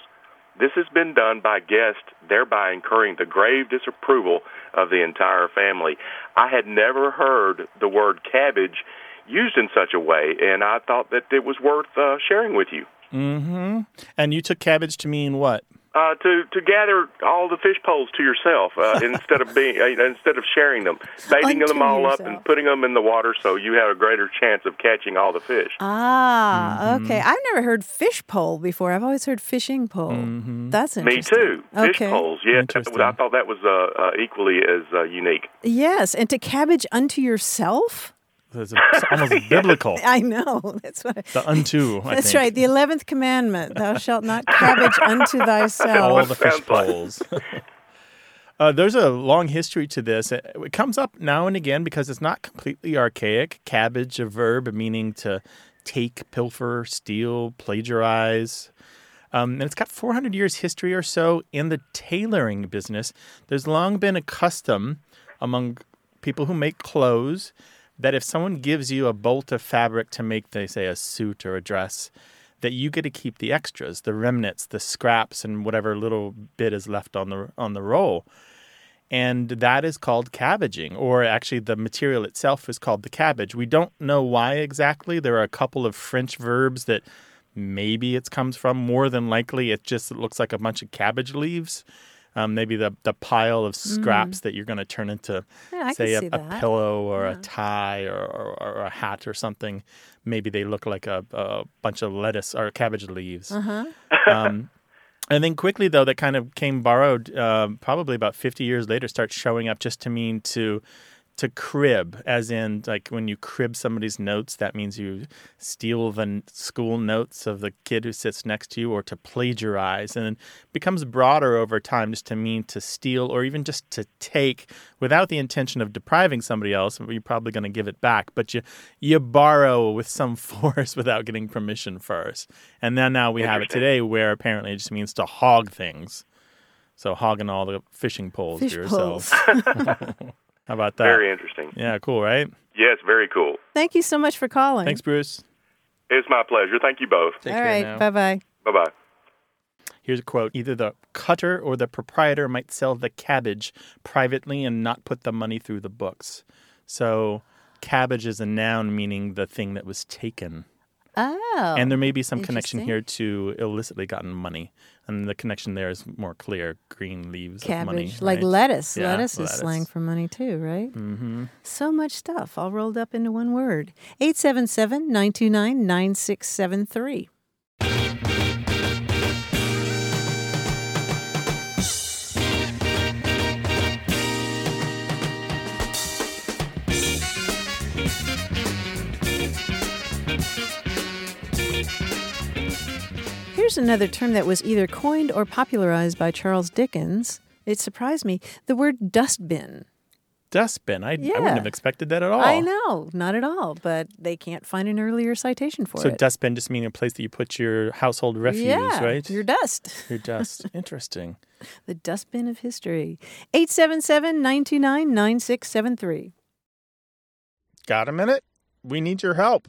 [SPEAKER 10] This has been done by guests, thereby incurring the grave disapproval of the entire family. I had never heard the word cabbage used in such a way, and I thought that it was worth uh, sharing with you.
[SPEAKER 2] Mm-hmm. And you took cabbage to mean what?
[SPEAKER 10] Uh, to to gather all the fish poles to yourself uh, instead of being uh, instead of sharing them, baiting
[SPEAKER 1] Unto
[SPEAKER 10] them all up and putting them in the water so you have a greater chance of catching all the fish.
[SPEAKER 1] Ah,
[SPEAKER 2] Mm-hmm.
[SPEAKER 1] okay. I've never heard fish pole before. I've always heard fishing pole. That's interesting.
[SPEAKER 10] Me
[SPEAKER 1] interesting.
[SPEAKER 10] too. Fish
[SPEAKER 1] Okay.
[SPEAKER 10] poles. Yeah, I thought that was uh, uh, equally as uh, unique.
[SPEAKER 1] Yes, and to cabbage unto yourself.
[SPEAKER 2] It's almost biblical.
[SPEAKER 1] I know. That's what. I,
[SPEAKER 2] The unto. I
[SPEAKER 1] that's
[SPEAKER 2] think.
[SPEAKER 1] right. The eleventh commandment: Thou shalt not cabbage unto thyself.
[SPEAKER 2] all
[SPEAKER 1] thyself.
[SPEAKER 2] the fish
[SPEAKER 10] Sounds like-
[SPEAKER 2] poles. uh, there's a long history to this. It, it comes up now and again because it's not completely archaic. Cabbage, a verb meaning to take, pilfer, steal, plagiarize. Um, and it's got 400 years history or so in the tailoring business. There's long been a custom among people who make clothes that if someone gives you a bolt of fabric to make, they say, a suit or a dress, that you get to keep the extras, the remnants, the scraps, and whatever little bit is left on the on the roll. And that is called cabbaging, or actually, the material itself is called the cabbage. We don't know why exactly. There are a couple of French verbs that maybe it comes from. More than likely, it just looks like a bunch of cabbage leaves. Um, maybe the, the pile of scraps that you're going to turn into,
[SPEAKER 1] Yeah,
[SPEAKER 2] say, a, a pillow or a tie or, or, or a hat or something. Maybe they look like a, a bunch of lettuce or cabbage leaves.
[SPEAKER 1] Uh-huh.
[SPEAKER 2] Um, and then quickly, though, that kind of came borrowed um, probably about 50 years later, starts showing up just to mean to to crib, as in like when you crib somebody's notes, that means you steal the school notes of the kid who sits next to you, or to plagiarize, and it becomes broader over time, just to mean to steal or even just to take without the intention of depriving somebody else. You're probably going to give it back, but you you borrow with some force without getting permission first, and then now we have it today, where apparently it just means to hog things. So hogging all the fishing poles
[SPEAKER 1] Fish
[SPEAKER 2] to yourself.
[SPEAKER 1] poles.
[SPEAKER 2] How about that?
[SPEAKER 10] Very interesting.
[SPEAKER 2] Yeah, cool, right?
[SPEAKER 10] Yes, very cool.
[SPEAKER 1] Thank you so much for calling.
[SPEAKER 2] Thanks, Bruce.
[SPEAKER 10] It's my pleasure. Thank you both.
[SPEAKER 2] Take
[SPEAKER 1] All
[SPEAKER 2] care
[SPEAKER 1] right. Bye bye.
[SPEAKER 10] Bye bye.
[SPEAKER 2] Here's a quote Either the cutter or the proprietor might sell the cabbage privately and not put the money through the books. So, cabbage is a noun meaning the thing that was taken.
[SPEAKER 1] Oh.
[SPEAKER 2] and there may be some connection here to illicitly gotten money. And the connection there is more clear green leaves
[SPEAKER 1] cabbage,
[SPEAKER 2] of money.
[SPEAKER 1] like lettuce.
[SPEAKER 2] Yeah,
[SPEAKER 1] lettuce is slang for money too, right?
[SPEAKER 2] Mm-hmm.
[SPEAKER 1] So much stuff all rolled up into one word. 877 929 9673. Here's another term that was either coined or popularized by Charles Dickens. It surprised me. The word dustbin.
[SPEAKER 2] Dustbin. I, I wouldn't have expected that at all.
[SPEAKER 1] I know, not at all, but they can't find an earlier citation for
[SPEAKER 2] So
[SPEAKER 1] it.
[SPEAKER 2] So, dustbin just meaning a place that you put your household refuse,
[SPEAKER 1] yeah,
[SPEAKER 2] right?
[SPEAKER 1] Your dust.
[SPEAKER 2] Your dust. Interesting.
[SPEAKER 1] The dustbin of history. 877 929 9673.
[SPEAKER 2] Got a minute? We need your help.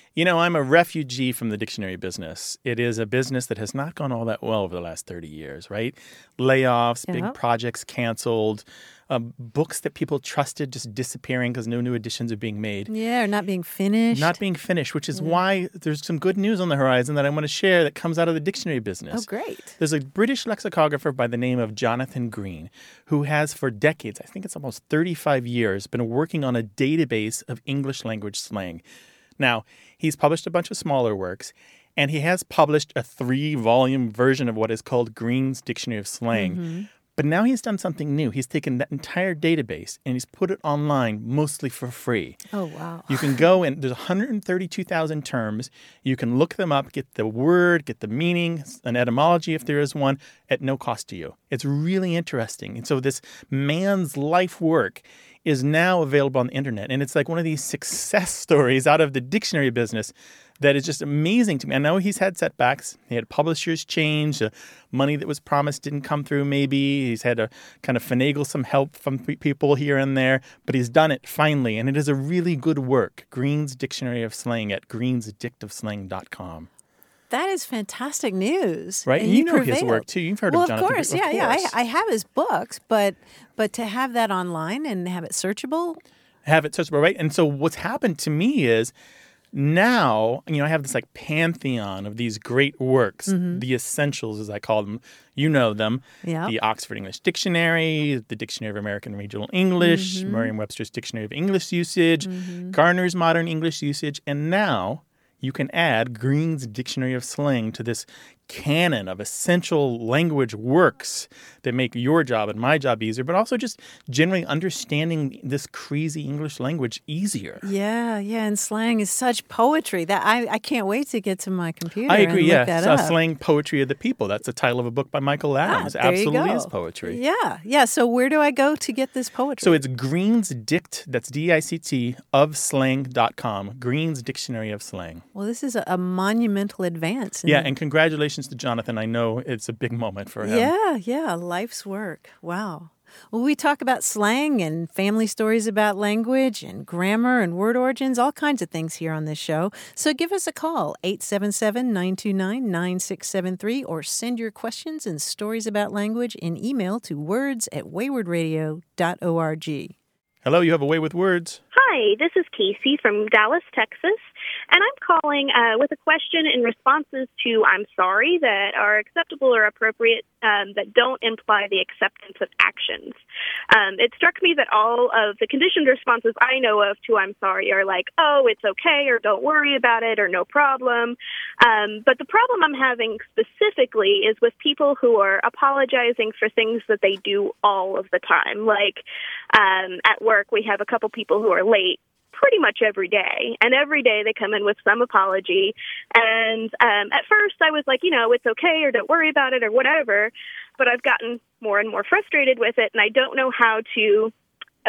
[SPEAKER 2] You know, I'm a refugee from the dictionary business. It is a business that has not gone all that well over the last 30 years, right? Layoffs,
[SPEAKER 1] Yeah.
[SPEAKER 2] big projects canceled, um, books that people trusted just disappearing because no new editions are being made.
[SPEAKER 1] Yeah, or not being finished.
[SPEAKER 2] Not being finished, which is why there's some good news on the horizon that I want to share that comes out of the dictionary business.
[SPEAKER 1] Oh, great.
[SPEAKER 2] There's a British lexicographer by the name of Jonathon Green who has for decades, I think it's almost 35 years, been working on a database of English language slang. Now, he's published a bunch of smaller works, and he has published a three volume version of what is called Green's Dictionary of Slang. Mm-hmm. But now he's done something new. He's taken that entire database and he's put it online mostly for free.
[SPEAKER 1] Oh, wow.
[SPEAKER 2] You can go and there's 132,000 terms. You can look them up, get the word, get the meaning, an etymology if there is one, at no cost to you. It's really interesting. And so this man's life work is now available on the internet. And it's like one of these success stories out of the dictionary business that is just amazing to me. I know he's had setbacks. He had publishers change, the money that was promised didn't come through, maybe. He's had to kind of finagle some help from people here and there, but he's done it finally. And it is a really good work. Green's Dictionary of Slang at greensdictofslang.com.
[SPEAKER 1] That is fantastic news.
[SPEAKER 2] Right?
[SPEAKER 1] And
[SPEAKER 2] And you know his work, too. You've heard of
[SPEAKER 1] well,
[SPEAKER 2] Jonathon
[SPEAKER 1] of course. Yeah,
[SPEAKER 2] Of
[SPEAKER 1] yeah.
[SPEAKER 2] course.
[SPEAKER 1] I, I have his books, but but to have that online and have it searchable,
[SPEAKER 2] have it searchable, right? And so what's happened to me is now, you know, I have this like pantheon of these great works, mm-hmm. the essentials as I call them. You know them.
[SPEAKER 1] Yeah.
[SPEAKER 2] The Oxford English Dictionary, the Dictionary of American Regional English, mm-hmm. Merriam-Webster's Dictionary of English Usage, mm-hmm. Garner's Modern English Usage, and now you can add Green's Dictionary of Slang to this canon of essential language works that make your job and my job easier, but also just generally understanding this crazy English language easier.
[SPEAKER 1] yeah, yeah. And slang is such poetry that I, I can't wait to get to my computer.
[SPEAKER 2] I agree.
[SPEAKER 1] And
[SPEAKER 2] Yeah,
[SPEAKER 1] that
[SPEAKER 2] uh, slang poetry of the people. That's the title of a book by Michael Adams.
[SPEAKER 1] Ah, there you
[SPEAKER 2] Absolutely is poetry.
[SPEAKER 1] Yeah, yeah. So where do I go to get this poetry?
[SPEAKER 2] So it's Green's Dict. That's D-I-C-T of slang.com. Green's Dictionary of Slang.
[SPEAKER 1] well, this is a, a monumental advance.
[SPEAKER 2] Yeah, and congratulations to Jonathon. I know it's a big moment for him.
[SPEAKER 1] Yeah, yeah, life's work. Wow. Well, we talk about slang and family stories about language and grammar and word origins, all kinds of things here on this show. So give us a call, 877 929 9673, or send your questions and stories about language in email to words at waywordradio.org.
[SPEAKER 2] Hello, you have a way with words.
[SPEAKER 11] Hi, this is Casey from Dallas, Texas, and I'm calling uh, with a question in responses to I'm sorry that are acceptable or appropriate um, that don't imply the acceptance of actions. Um, it struck me that all of the conditioned responses I know of to I'm sorry are like, oh, it's okay, or don't worry about it, or no problem. Um, but the problem I'm having specifically is with people who are apologizing for things that they do all of the time. Like um, at work, we have a couple people who are late pretty much every day. And every day they come in with some apology. And um, at first I was like, you know, it's okay or don't worry about it or whatever. But I've gotten more and more frustrated with it. And I don't know how to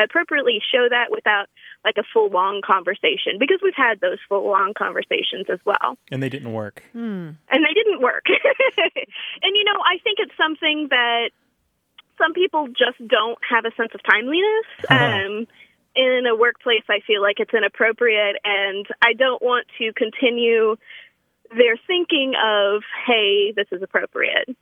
[SPEAKER 11] appropriately show that without like a full long conversation because we've had those full long conversations as well
[SPEAKER 2] And they didn't work.
[SPEAKER 11] and they didn't work. and you know, I think it's something that some people just don't have a sense of timeliness. Um, in a workplace, I feel like it's inappropriate, and I don't want to continue their thinking of, "Hey, this is appropriate."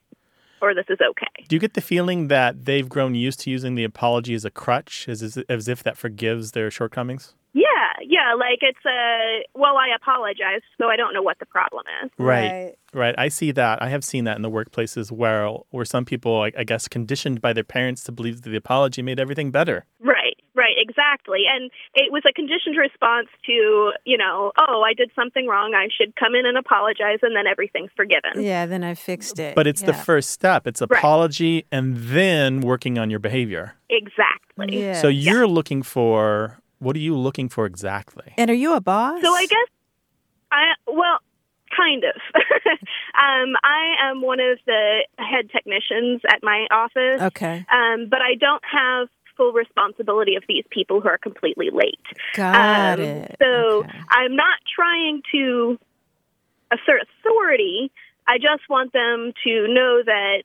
[SPEAKER 11] Or this is okay.
[SPEAKER 2] Do you get the feeling that they've grown used to using the apology as a crutch, as, as, as if that forgives their shortcomings?
[SPEAKER 11] Yeah, yeah. Like it's a well, I apologize, so I don't know what the problem is.
[SPEAKER 2] Right. Right. I see that. I have seen that in the workplaces where where some people, I, I guess, conditioned by their parents to believe that the apology made everything better.
[SPEAKER 11] Right, right, exactly. And it was a conditioned response to, you know, oh, I did something wrong. I should come in and apologize, and then everything's forgiven.
[SPEAKER 1] Yeah, then I fixed it.
[SPEAKER 2] But it's the first step. It's
[SPEAKER 11] Right.
[SPEAKER 2] apology and then working on your behavior.
[SPEAKER 11] Exactly.
[SPEAKER 1] Yeah.
[SPEAKER 2] So you're looking for what are you looking for exactly?
[SPEAKER 1] And are you a boss?
[SPEAKER 11] So I guess I well, kind of. um, I am one of the head technicians at my office.
[SPEAKER 1] Okay.
[SPEAKER 11] Um, but I don't have full responsibility of these people who are completely late.
[SPEAKER 1] Got
[SPEAKER 11] Um,
[SPEAKER 1] it.
[SPEAKER 11] So
[SPEAKER 1] Okay.
[SPEAKER 11] I'm not trying to assert authority. I just want them to know that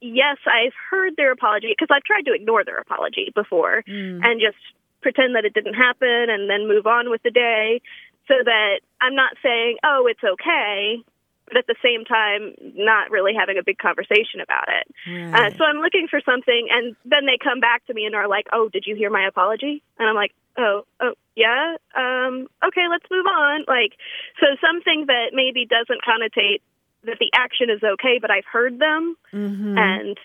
[SPEAKER 11] yes, I've heard their apology because I've tried to ignore their apology before
[SPEAKER 1] Mm.
[SPEAKER 11] and just pretend that it didn't happen and then move on with the day so that I'm not saying, oh, it's okay, but at the same time, not really having a big conversation about it. Uh, so I'm looking for something, and then they come back to me and are like, "Oh, did you hear my apology?" And I'm like, "Oh, oh, yeah. Um, okay, let's move on." Like, so something that maybe doesn't connotate that the action is okay, but I've heard them
[SPEAKER 1] Mhm.
[SPEAKER 11] and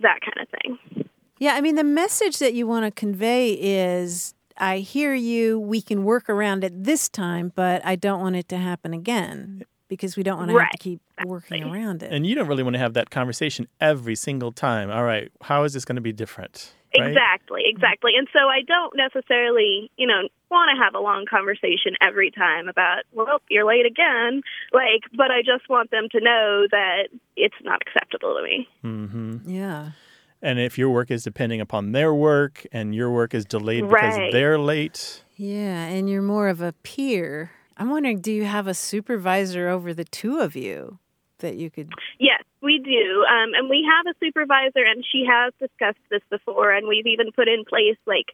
[SPEAKER 11] that kind of thing.
[SPEAKER 1] Yeah, I mean, the message that you want to convey is I hear you, we can work around it this time, but I don't want it to happen again because we don't want to have to keep working around it.
[SPEAKER 2] And you don't really want to have that conversation every single time. All right, how is this going to be different? Right?
[SPEAKER 11] Exactly, exactly. And so I don't necessarily, you know, want to have a long conversation every time about, well, you're late again. Like, but I just want them to know that it's not acceptable to me.
[SPEAKER 2] Mm-hmm.
[SPEAKER 1] yeah.
[SPEAKER 2] And if your work is depending upon their work and your work is delayed because they're late,
[SPEAKER 1] Yeah, and you're more of a peer. I'm wondering, do you have a supervisor over the two of you that you could?
[SPEAKER 11] Yes, we do. Um, and we have a supervisor, and she has discussed this before, and we've even put in place like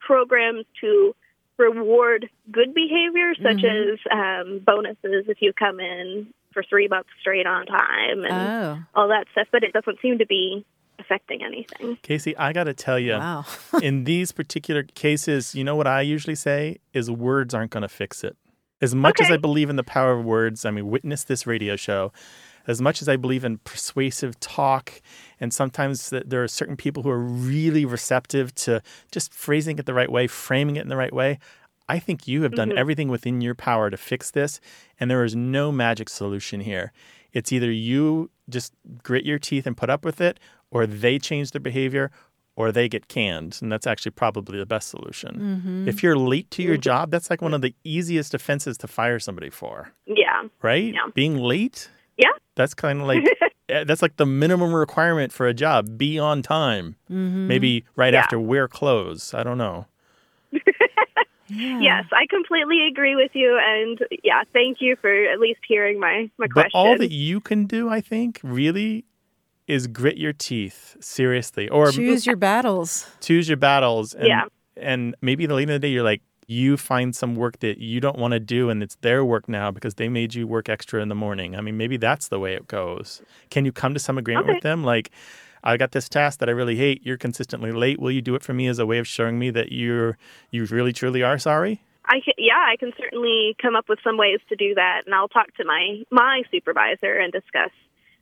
[SPEAKER 11] programs to reward good behavior, such
[SPEAKER 1] Mhm.
[SPEAKER 11] as um, bonuses if you come in for three months straight on time and
[SPEAKER 1] Oh,
[SPEAKER 11] all that stuff. But it doesn't seem to be affecting anything.
[SPEAKER 2] Casey, I got to tell you,
[SPEAKER 1] wow.
[SPEAKER 2] in these particular cases, you know what I usually say is words aren't going to fix it. As much as I believe in the power of words, I mean, witness this radio show. As much as I believe in persuasive talk, and sometimes there are certain people who are really receptive to just phrasing it the right way, framing it in the right way. I think you have done
[SPEAKER 11] Mhm.
[SPEAKER 2] everything within your power to fix this, and there is no magic solution here. It's either you just grit your teeth and put up with it, or they change their behavior, or they get canned. And that's actually probably the best solution.
[SPEAKER 1] Mhm.
[SPEAKER 2] If you're late to your job, that's like one of the easiest offenses to fire somebody for,
[SPEAKER 11] Yeah.
[SPEAKER 2] right?
[SPEAKER 11] Yeah.
[SPEAKER 2] Being late?
[SPEAKER 11] Yeah.
[SPEAKER 2] That's kind of like eh, that's like the minimum requirement for a job. Be on time.
[SPEAKER 1] Mhm.
[SPEAKER 2] Maybe right
[SPEAKER 11] Yeah.
[SPEAKER 2] after wear clothes. I don't know.
[SPEAKER 1] Yeah.
[SPEAKER 11] Yes, I completely agree with you, and yeah, thank you for at least hearing my my
[SPEAKER 2] But
[SPEAKER 11] question.
[SPEAKER 2] all that you can do, I think, really is grit your teeth seriously or
[SPEAKER 1] Choose your battles.
[SPEAKER 2] choose your battles and
[SPEAKER 11] Yeah.
[SPEAKER 2] and maybe at the end of the day you're like you find some work that you don't want to do and it's their work now because they made you work extra in the morning. I mean maybe that's the way it goes. Can you come to some agreement
[SPEAKER 11] Okay.
[SPEAKER 2] with them like I got this task that I really hate. You're consistently late. Will you do it for me as a way of showing me that you're you really truly are sorry?
[SPEAKER 11] I can, yeah, I can certainly come up with some ways to do that, and I'll talk to my my supervisor and discuss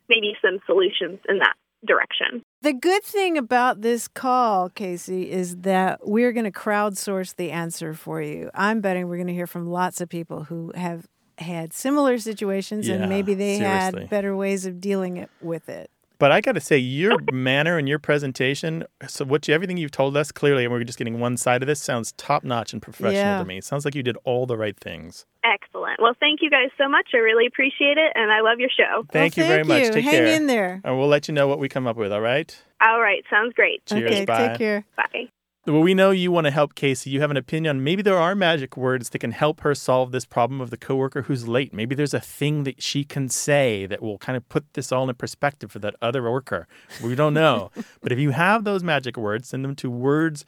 [SPEAKER 11] maybe some solutions in that direction.
[SPEAKER 1] The good thing about this call, Casey, is that we're going to crowdsource the answer for you. I'm betting we're going to hear from lots of people who have had similar situations
[SPEAKER 2] Yeah,
[SPEAKER 1] and maybe they
[SPEAKER 2] seriously.
[SPEAKER 1] had better ways of dealing it, with it.
[SPEAKER 2] But I got to say, your manner and your presentation, so what you, everything you've told us clearly, and we're just getting one side of this, sounds top notch and professional
[SPEAKER 1] Yeah.
[SPEAKER 2] to me. It sounds like you did all the right things.
[SPEAKER 11] Excellent. Well, thank you guys so much. I really appreciate it, and I love your show.
[SPEAKER 2] Thank
[SPEAKER 1] Well,
[SPEAKER 2] you very much.
[SPEAKER 1] you.
[SPEAKER 2] Take
[SPEAKER 1] Hang
[SPEAKER 2] care.
[SPEAKER 1] in there.
[SPEAKER 2] And we'll let you know what we come up with, all right?
[SPEAKER 11] All right, sounds great.
[SPEAKER 2] Cheers.
[SPEAKER 1] okay,
[SPEAKER 2] bye.
[SPEAKER 1] take care.
[SPEAKER 11] Bye.
[SPEAKER 2] Well, we know you want to help Casey. You have an opinion. Maybe there are magic words that can help her solve this problem of the coworker who's late. Maybe there's a thing that she can say that will kind of put this all in perspective for that other worker. We don't know. but if you have those magic words, send them to words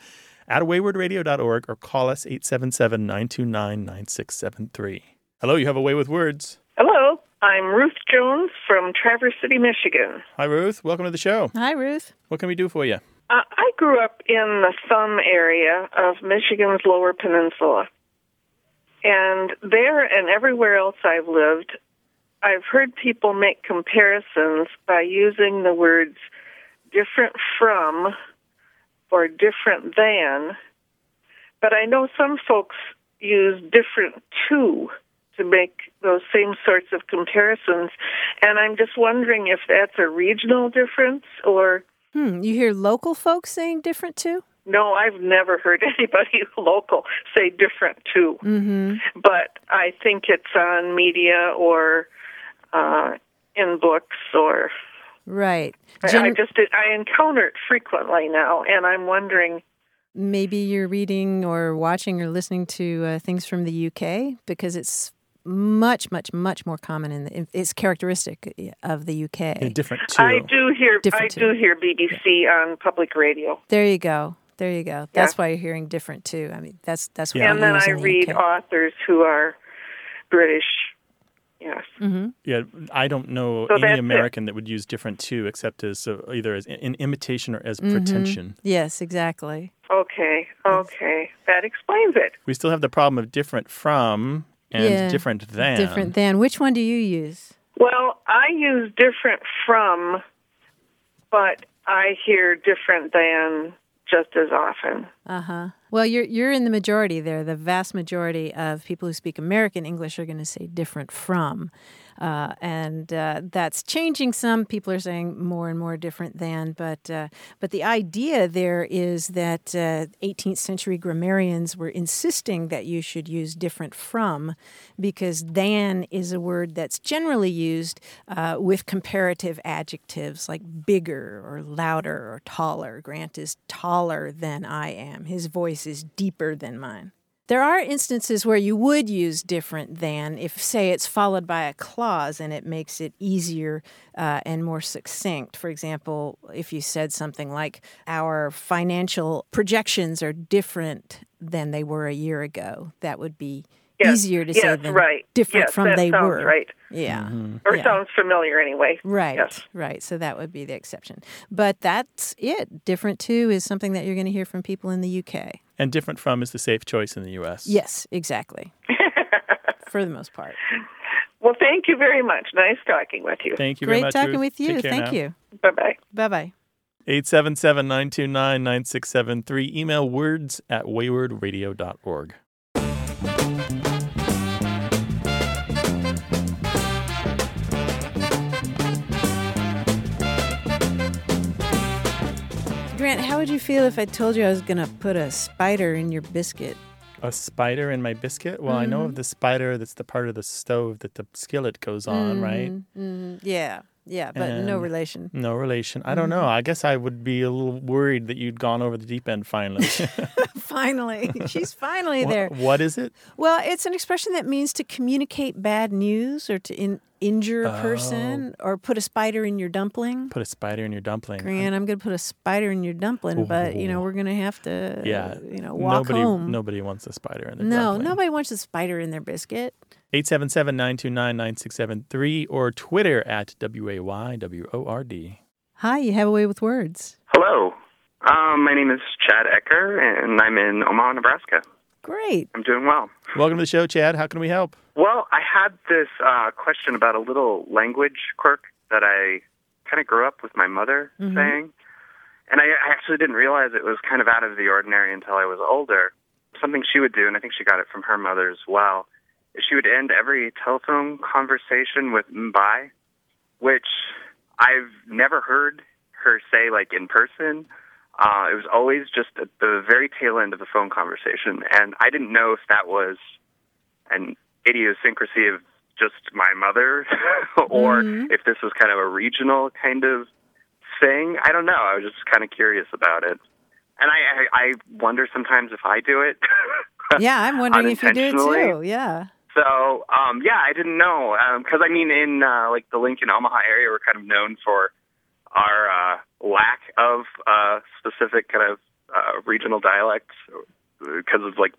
[SPEAKER 2] at waywordradio.org or call us 877 929 9673. Hello, you have a way with words.
[SPEAKER 12] Hello, I'm Ruth Jones from Traverse City, Michigan.
[SPEAKER 2] Hi, Ruth. Welcome to the show.
[SPEAKER 1] Hi, Ruth.
[SPEAKER 2] What can we do for you?
[SPEAKER 12] Uh, I grew up in the Thumb area of Michigan's Lower Peninsula. And there and everywhere else I've lived, I've heard people make comparisons by using the words different from or different than. But I know some folks use different to to make those same sorts of comparisons. And I'm just wondering if that's a regional difference or
[SPEAKER 1] Hmm, you hear local folks saying different too?
[SPEAKER 12] no, I've never heard anybody local say different too.
[SPEAKER 1] Mm-hmm.
[SPEAKER 12] But I think it's on media or uh, in books or
[SPEAKER 1] Right.
[SPEAKER 12] I- I just I encounter it frequently now, and I'm wondering.
[SPEAKER 1] maybe you're reading or watching or listening to uh, things from the UK because it's much, much, much more common in the, it's characteristic of the UK.
[SPEAKER 2] Yeah, different too.
[SPEAKER 12] I do hear
[SPEAKER 1] Different
[SPEAKER 12] I do hear BBC on public radio,
[SPEAKER 1] There you go. There you go. That's why you're hearing different too. I mean, that's that's what
[SPEAKER 12] I
[SPEAKER 1] and
[SPEAKER 12] then I
[SPEAKER 1] the
[SPEAKER 12] read
[SPEAKER 1] UK.
[SPEAKER 12] authors who are British Yes.
[SPEAKER 1] Mm-hmm.
[SPEAKER 2] Yeah, I don't know
[SPEAKER 12] So that's
[SPEAKER 2] any
[SPEAKER 12] it.
[SPEAKER 2] American that would use different too, except as uh, either as in imitation or as
[SPEAKER 1] Mhm.
[SPEAKER 2] pretension.
[SPEAKER 1] Yes, exactly.
[SPEAKER 12] Okay. Okay. That explains it.
[SPEAKER 2] We still have the problem of different from and
[SPEAKER 1] Yeah.
[SPEAKER 2] different than.
[SPEAKER 1] Different than. Which one do you use?
[SPEAKER 12] Well, I use different from, but I hear different than just as often.
[SPEAKER 1] Uh huh. Well, you're you're in the majority there. The vast majority of people who speak American English are going to say different from, uh, and uh, that's changing. Some people are saying more and more different than, but uh, but the idea there is that uh, 18th century grammarians were insisting that you should use different from, because than is a word that's generally used uh, with comparative adjectives like bigger or louder or taller. Grant is taller than I am. His voice is deeper than mine. There are instances where you would use different than if, say, it's followed by a clause and it makes it easier uh, and more succinct. For example, if you said something like, Our financial projections are different than they were a year ago, that would be
[SPEAKER 12] Yes,
[SPEAKER 1] easier to
[SPEAKER 12] yes,
[SPEAKER 1] say than
[SPEAKER 12] right.
[SPEAKER 1] different
[SPEAKER 12] Yes,
[SPEAKER 1] from they were.
[SPEAKER 12] right.
[SPEAKER 1] Yeah.
[SPEAKER 12] Or
[SPEAKER 1] Yeah.
[SPEAKER 12] sounds familiar anyway.
[SPEAKER 1] Right,
[SPEAKER 12] Yes.
[SPEAKER 1] right. So that would be the exception. But that's it. Different too is something that you're going to hear from people in the UK.
[SPEAKER 2] And different from is the safe choice in the U.S.
[SPEAKER 1] Yes, exactly. For the most part.
[SPEAKER 12] Well, thank you very much. Nice talking with you.
[SPEAKER 2] Thank you very
[SPEAKER 1] Great
[SPEAKER 2] much.
[SPEAKER 1] talking
[SPEAKER 2] Ruth.
[SPEAKER 1] with you. Thank
[SPEAKER 2] now.
[SPEAKER 1] you.
[SPEAKER 12] Bye bye.
[SPEAKER 1] Bye bye.
[SPEAKER 2] 877 929 9673. Email words at waywordradio.org.
[SPEAKER 1] Grant, how would you feel if I told you I was going to put a spider in your biscuit?
[SPEAKER 2] A spider in my biscuit? Well, I know
[SPEAKER 1] Mm-hmm.
[SPEAKER 2] of the spider that's the part of the stove that the skillet goes on, right?
[SPEAKER 1] Mhm, mhm. Yeah, yeah, but no relation.
[SPEAKER 2] No relation. I don't know.
[SPEAKER 1] Mm-hmm.
[SPEAKER 2] I guess I would be a little worried that you'd gone over the deep end finally.
[SPEAKER 1] finally. She's finally
[SPEAKER 2] What-
[SPEAKER 1] there.
[SPEAKER 2] what is it?
[SPEAKER 1] Well, it's an expression that means to communicate bad news or to in, injure a person or put a spider in your dumpling.
[SPEAKER 2] Put a spider in your dumpling.
[SPEAKER 1] Grant, I'm going to put a spider in your dumpling, but you know we're going to have to,
[SPEAKER 2] Yeah.
[SPEAKER 1] you know, walk
[SPEAKER 2] nobody,
[SPEAKER 1] home.
[SPEAKER 2] Nobody wants a spider in their
[SPEAKER 1] no,
[SPEAKER 2] dumpling.
[SPEAKER 1] nobody wants a spider in their biscuit.
[SPEAKER 2] 877 929 9673 or Twitter at WAYWORD.
[SPEAKER 1] Hi, you have a way with words.
[SPEAKER 13] Hello. Um, my name is Chad Ecker, and I'm in Omaha, Nebraska.
[SPEAKER 1] Great.
[SPEAKER 13] I'm doing well.
[SPEAKER 2] Welcome to the show, Chad. How can we help?
[SPEAKER 13] Well, I had this uh, question about a little language quirk that I kind of grew up with my mother
[SPEAKER 14] Mhm.
[SPEAKER 13] saying. And I, I actually didn't realize it was kind of out of the ordinary until I was older. Something she would do, and I think she got it from her mother as well, is she would end every telephone conversation with "bye," which I've never heard her say like in person. Uh, it was always just at the very tail end of the phone conversation, and I didn't know if that was an idiosyncrasy of just my mother, or
[SPEAKER 1] Mm-hmm.
[SPEAKER 13] if this was kind of a regional kind of thing. I don't know. I was just kind of curious about it, and I I, I wonder sometimes if I do it.
[SPEAKER 1] Yeah, I'm wondering if you do it too. Yeah.
[SPEAKER 13] So, um, yeah, I didn't know because I mean, in uh, like the Lincoln Omaha area, we're kind of known for our uh, lack of uh, specific kind of uh, regional dialects because of like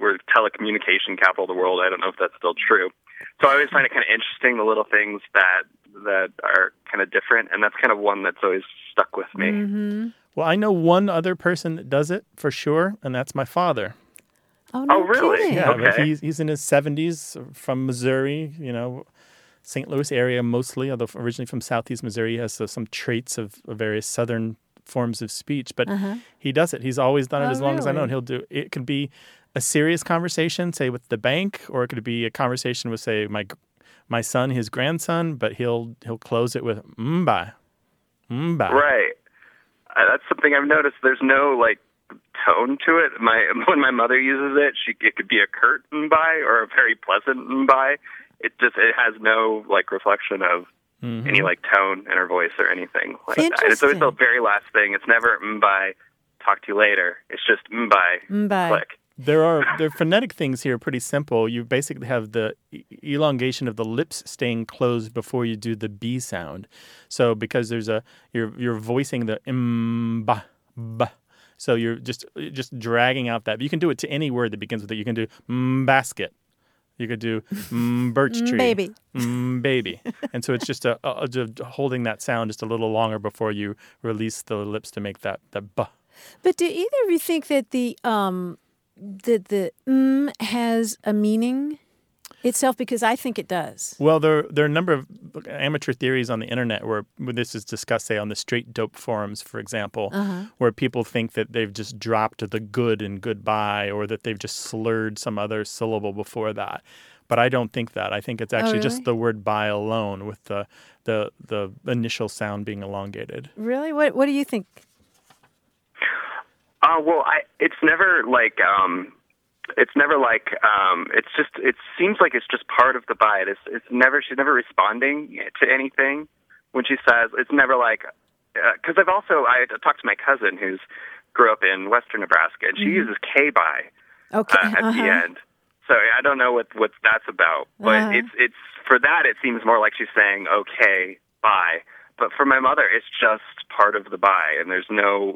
[SPEAKER 13] we're telecommunication capital of the world. I don't know if that's still true. So I always find it kind of interesting the little things that that are kind of different, and that's kind of one that's always stuck with me.
[SPEAKER 1] Mm-hmm.
[SPEAKER 2] Well, I know one other person that does it for sure, and that's my father.
[SPEAKER 1] Oh, no
[SPEAKER 13] Oh, really?
[SPEAKER 1] kidding.
[SPEAKER 2] Yeah, but
[SPEAKER 13] Okay.
[SPEAKER 2] he's, he's in his 70s from Missouri, you know, St. Louis area mostly, although originally from Southeast Missouri. He has uh, some traits of of various Southern forms of speech, but
[SPEAKER 1] Uh-huh.
[SPEAKER 2] he does it. He's always done it
[SPEAKER 1] Oh,
[SPEAKER 2] as long as I know. And he'll do it. Could be a serious conversation, say with the bank, or it could be a conversation with, say, my my son, his grandson, but he'll he'll close it with mba, mba.
[SPEAKER 13] Right. Uh, that's something I've noticed. There's no like tone to it. My when my mother uses it, she it could be a curt by or a very pleasant by. It just it has no like reflection of
[SPEAKER 2] Mm-hmm.
[SPEAKER 13] any like tone in her voice or anything like that. It's always the very last thing. It's never by talk to you later. It's just by
[SPEAKER 1] Bye.
[SPEAKER 13] click.
[SPEAKER 2] There are the phonetic things here are pretty simple. You basically have the e- elongation of the lips staying closed before you do the b sound. So because there's a you're you're voicing the m ba ba. So you're just just dragging out that. You can do it to any word that begins with it. You can do mm, basket. You could do mm, birch
[SPEAKER 1] Mm,
[SPEAKER 2] tree.
[SPEAKER 1] baby.
[SPEAKER 2] Mm, baby. and so it's just a, a, holding that sound just a little longer before you release the lips to make that the b.
[SPEAKER 1] But do either of you think that the um that the mm has a meaning itself? Because I think it does.
[SPEAKER 2] Well, there there are a number of amateur theories on the internet where, where this is discussed, say on the straight dope forums, for example,
[SPEAKER 1] Uh-huh.
[SPEAKER 2] where people think that they've just dropped the good in goodbye or that they've just slurred some other syllable before that. But I don't think that. I think it's actually
[SPEAKER 1] really?
[SPEAKER 2] just the word "by" alone, with the the the initial sound being elongated.
[SPEAKER 1] Really? What What do you think?
[SPEAKER 13] Uh, well, I it's never like um, it's never like um, it's just it seems like it's just part of the bite. It's it's never she's never responding to anything when she says it's never like because I've also I talked to my cousin who's grew up in western Nebraska and she
[SPEAKER 1] Mhm.
[SPEAKER 13] uses K by
[SPEAKER 1] Okay.
[SPEAKER 13] uh, at
[SPEAKER 1] uh-huh.
[SPEAKER 13] the end. So I don't know what what that's about, but
[SPEAKER 1] Uh-huh.
[SPEAKER 13] it's it's for that it seems more like she's saying okay bye. But for my mother, it's just part of the bye, and there's no.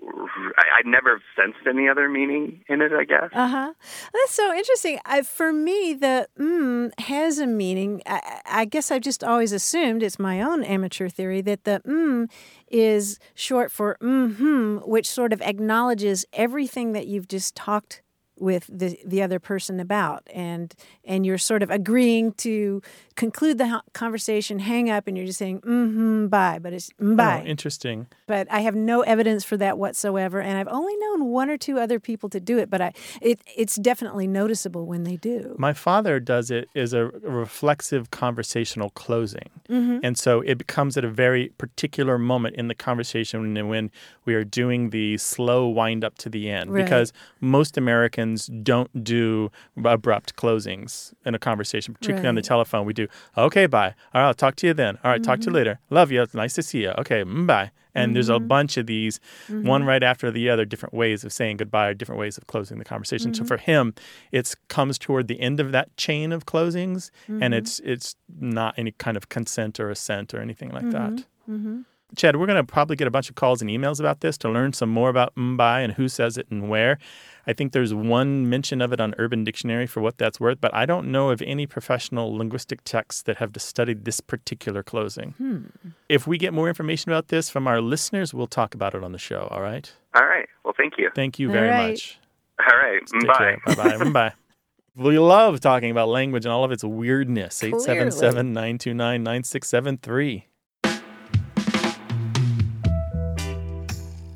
[SPEAKER 13] I, I never sensed any other meaning in it. I guess.
[SPEAKER 1] Uh huh. That's so interesting. I, for me, the mm has a meaning. I, I guess I've just always assumed it's my own amateur theory that the mm is short for mm-hmm, which sort of acknowledges everything that you've just talked with the the other person about, and and you're sort of agreeing to conclude the conversation, hang up, and you're just saying mm-hmm, bye, but it's mm, bye
[SPEAKER 2] Oh, interesting.
[SPEAKER 1] but I have no evidence for that whatsoever, and I've only known one or two other people to do it. But I, it, it's definitely noticeable when they do.
[SPEAKER 2] My father does it as a reflexive conversational closing.
[SPEAKER 1] Mhm.
[SPEAKER 2] And so it becomes at a very particular moment in the conversation when- when we are doing the slow wind up to the end.
[SPEAKER 1] Right.
[SPEAKER 2] Because most Americans don't do abrupt closings in a conversation, particularly on the telephone. We do, okay, bye. All right, I'll talk to you then. All right, talk to you
[SPEAKER 1] Mhm.
[SPEAKER 2] later. Love you. It's nice to see you. Okay, mm, bye. And there's a
[SPEAKER 1] Mhm.
[SPEAKER 2] bunch of these, one
[SPEAKER 1] Mhm.
[SPEAKER 2] right after the other, different ways of saying goodbye or different ways of closing the conversation. So
[SPEAKER 1] Mhm.
[SPEAKER 2] for him, it comes toward the end of that chain of closings, and it's it's not any kind of consent or assent or anything like that. Chad, we're going to probably get a bunch of calls and emails about this to learn some more about mbai and who says it and where. I think there's one mention of it on Urban Dictionary for what that's worth, but I don't know of any professional linguistic texts that have studied this particular closing.
[SPEAKER 1] Hmm.
[SPEAKER 2] If we get more information about this from our listeners, we'll talk about it on the show. All right.
[SPEAKER 13] All right. Well, thank you.
[SPEAKER 2] Thank you very
[SPEAKER 1] right.
[SPEAKER 2] much.
[SPEAKER 13] All right. Bye.
[SPEAKER 2] Bye bye. Bye. We love talking about language and all of its weirdness.
[SPEAKER 1] Clearly.
[SPEAKER 2] 877 929 9673.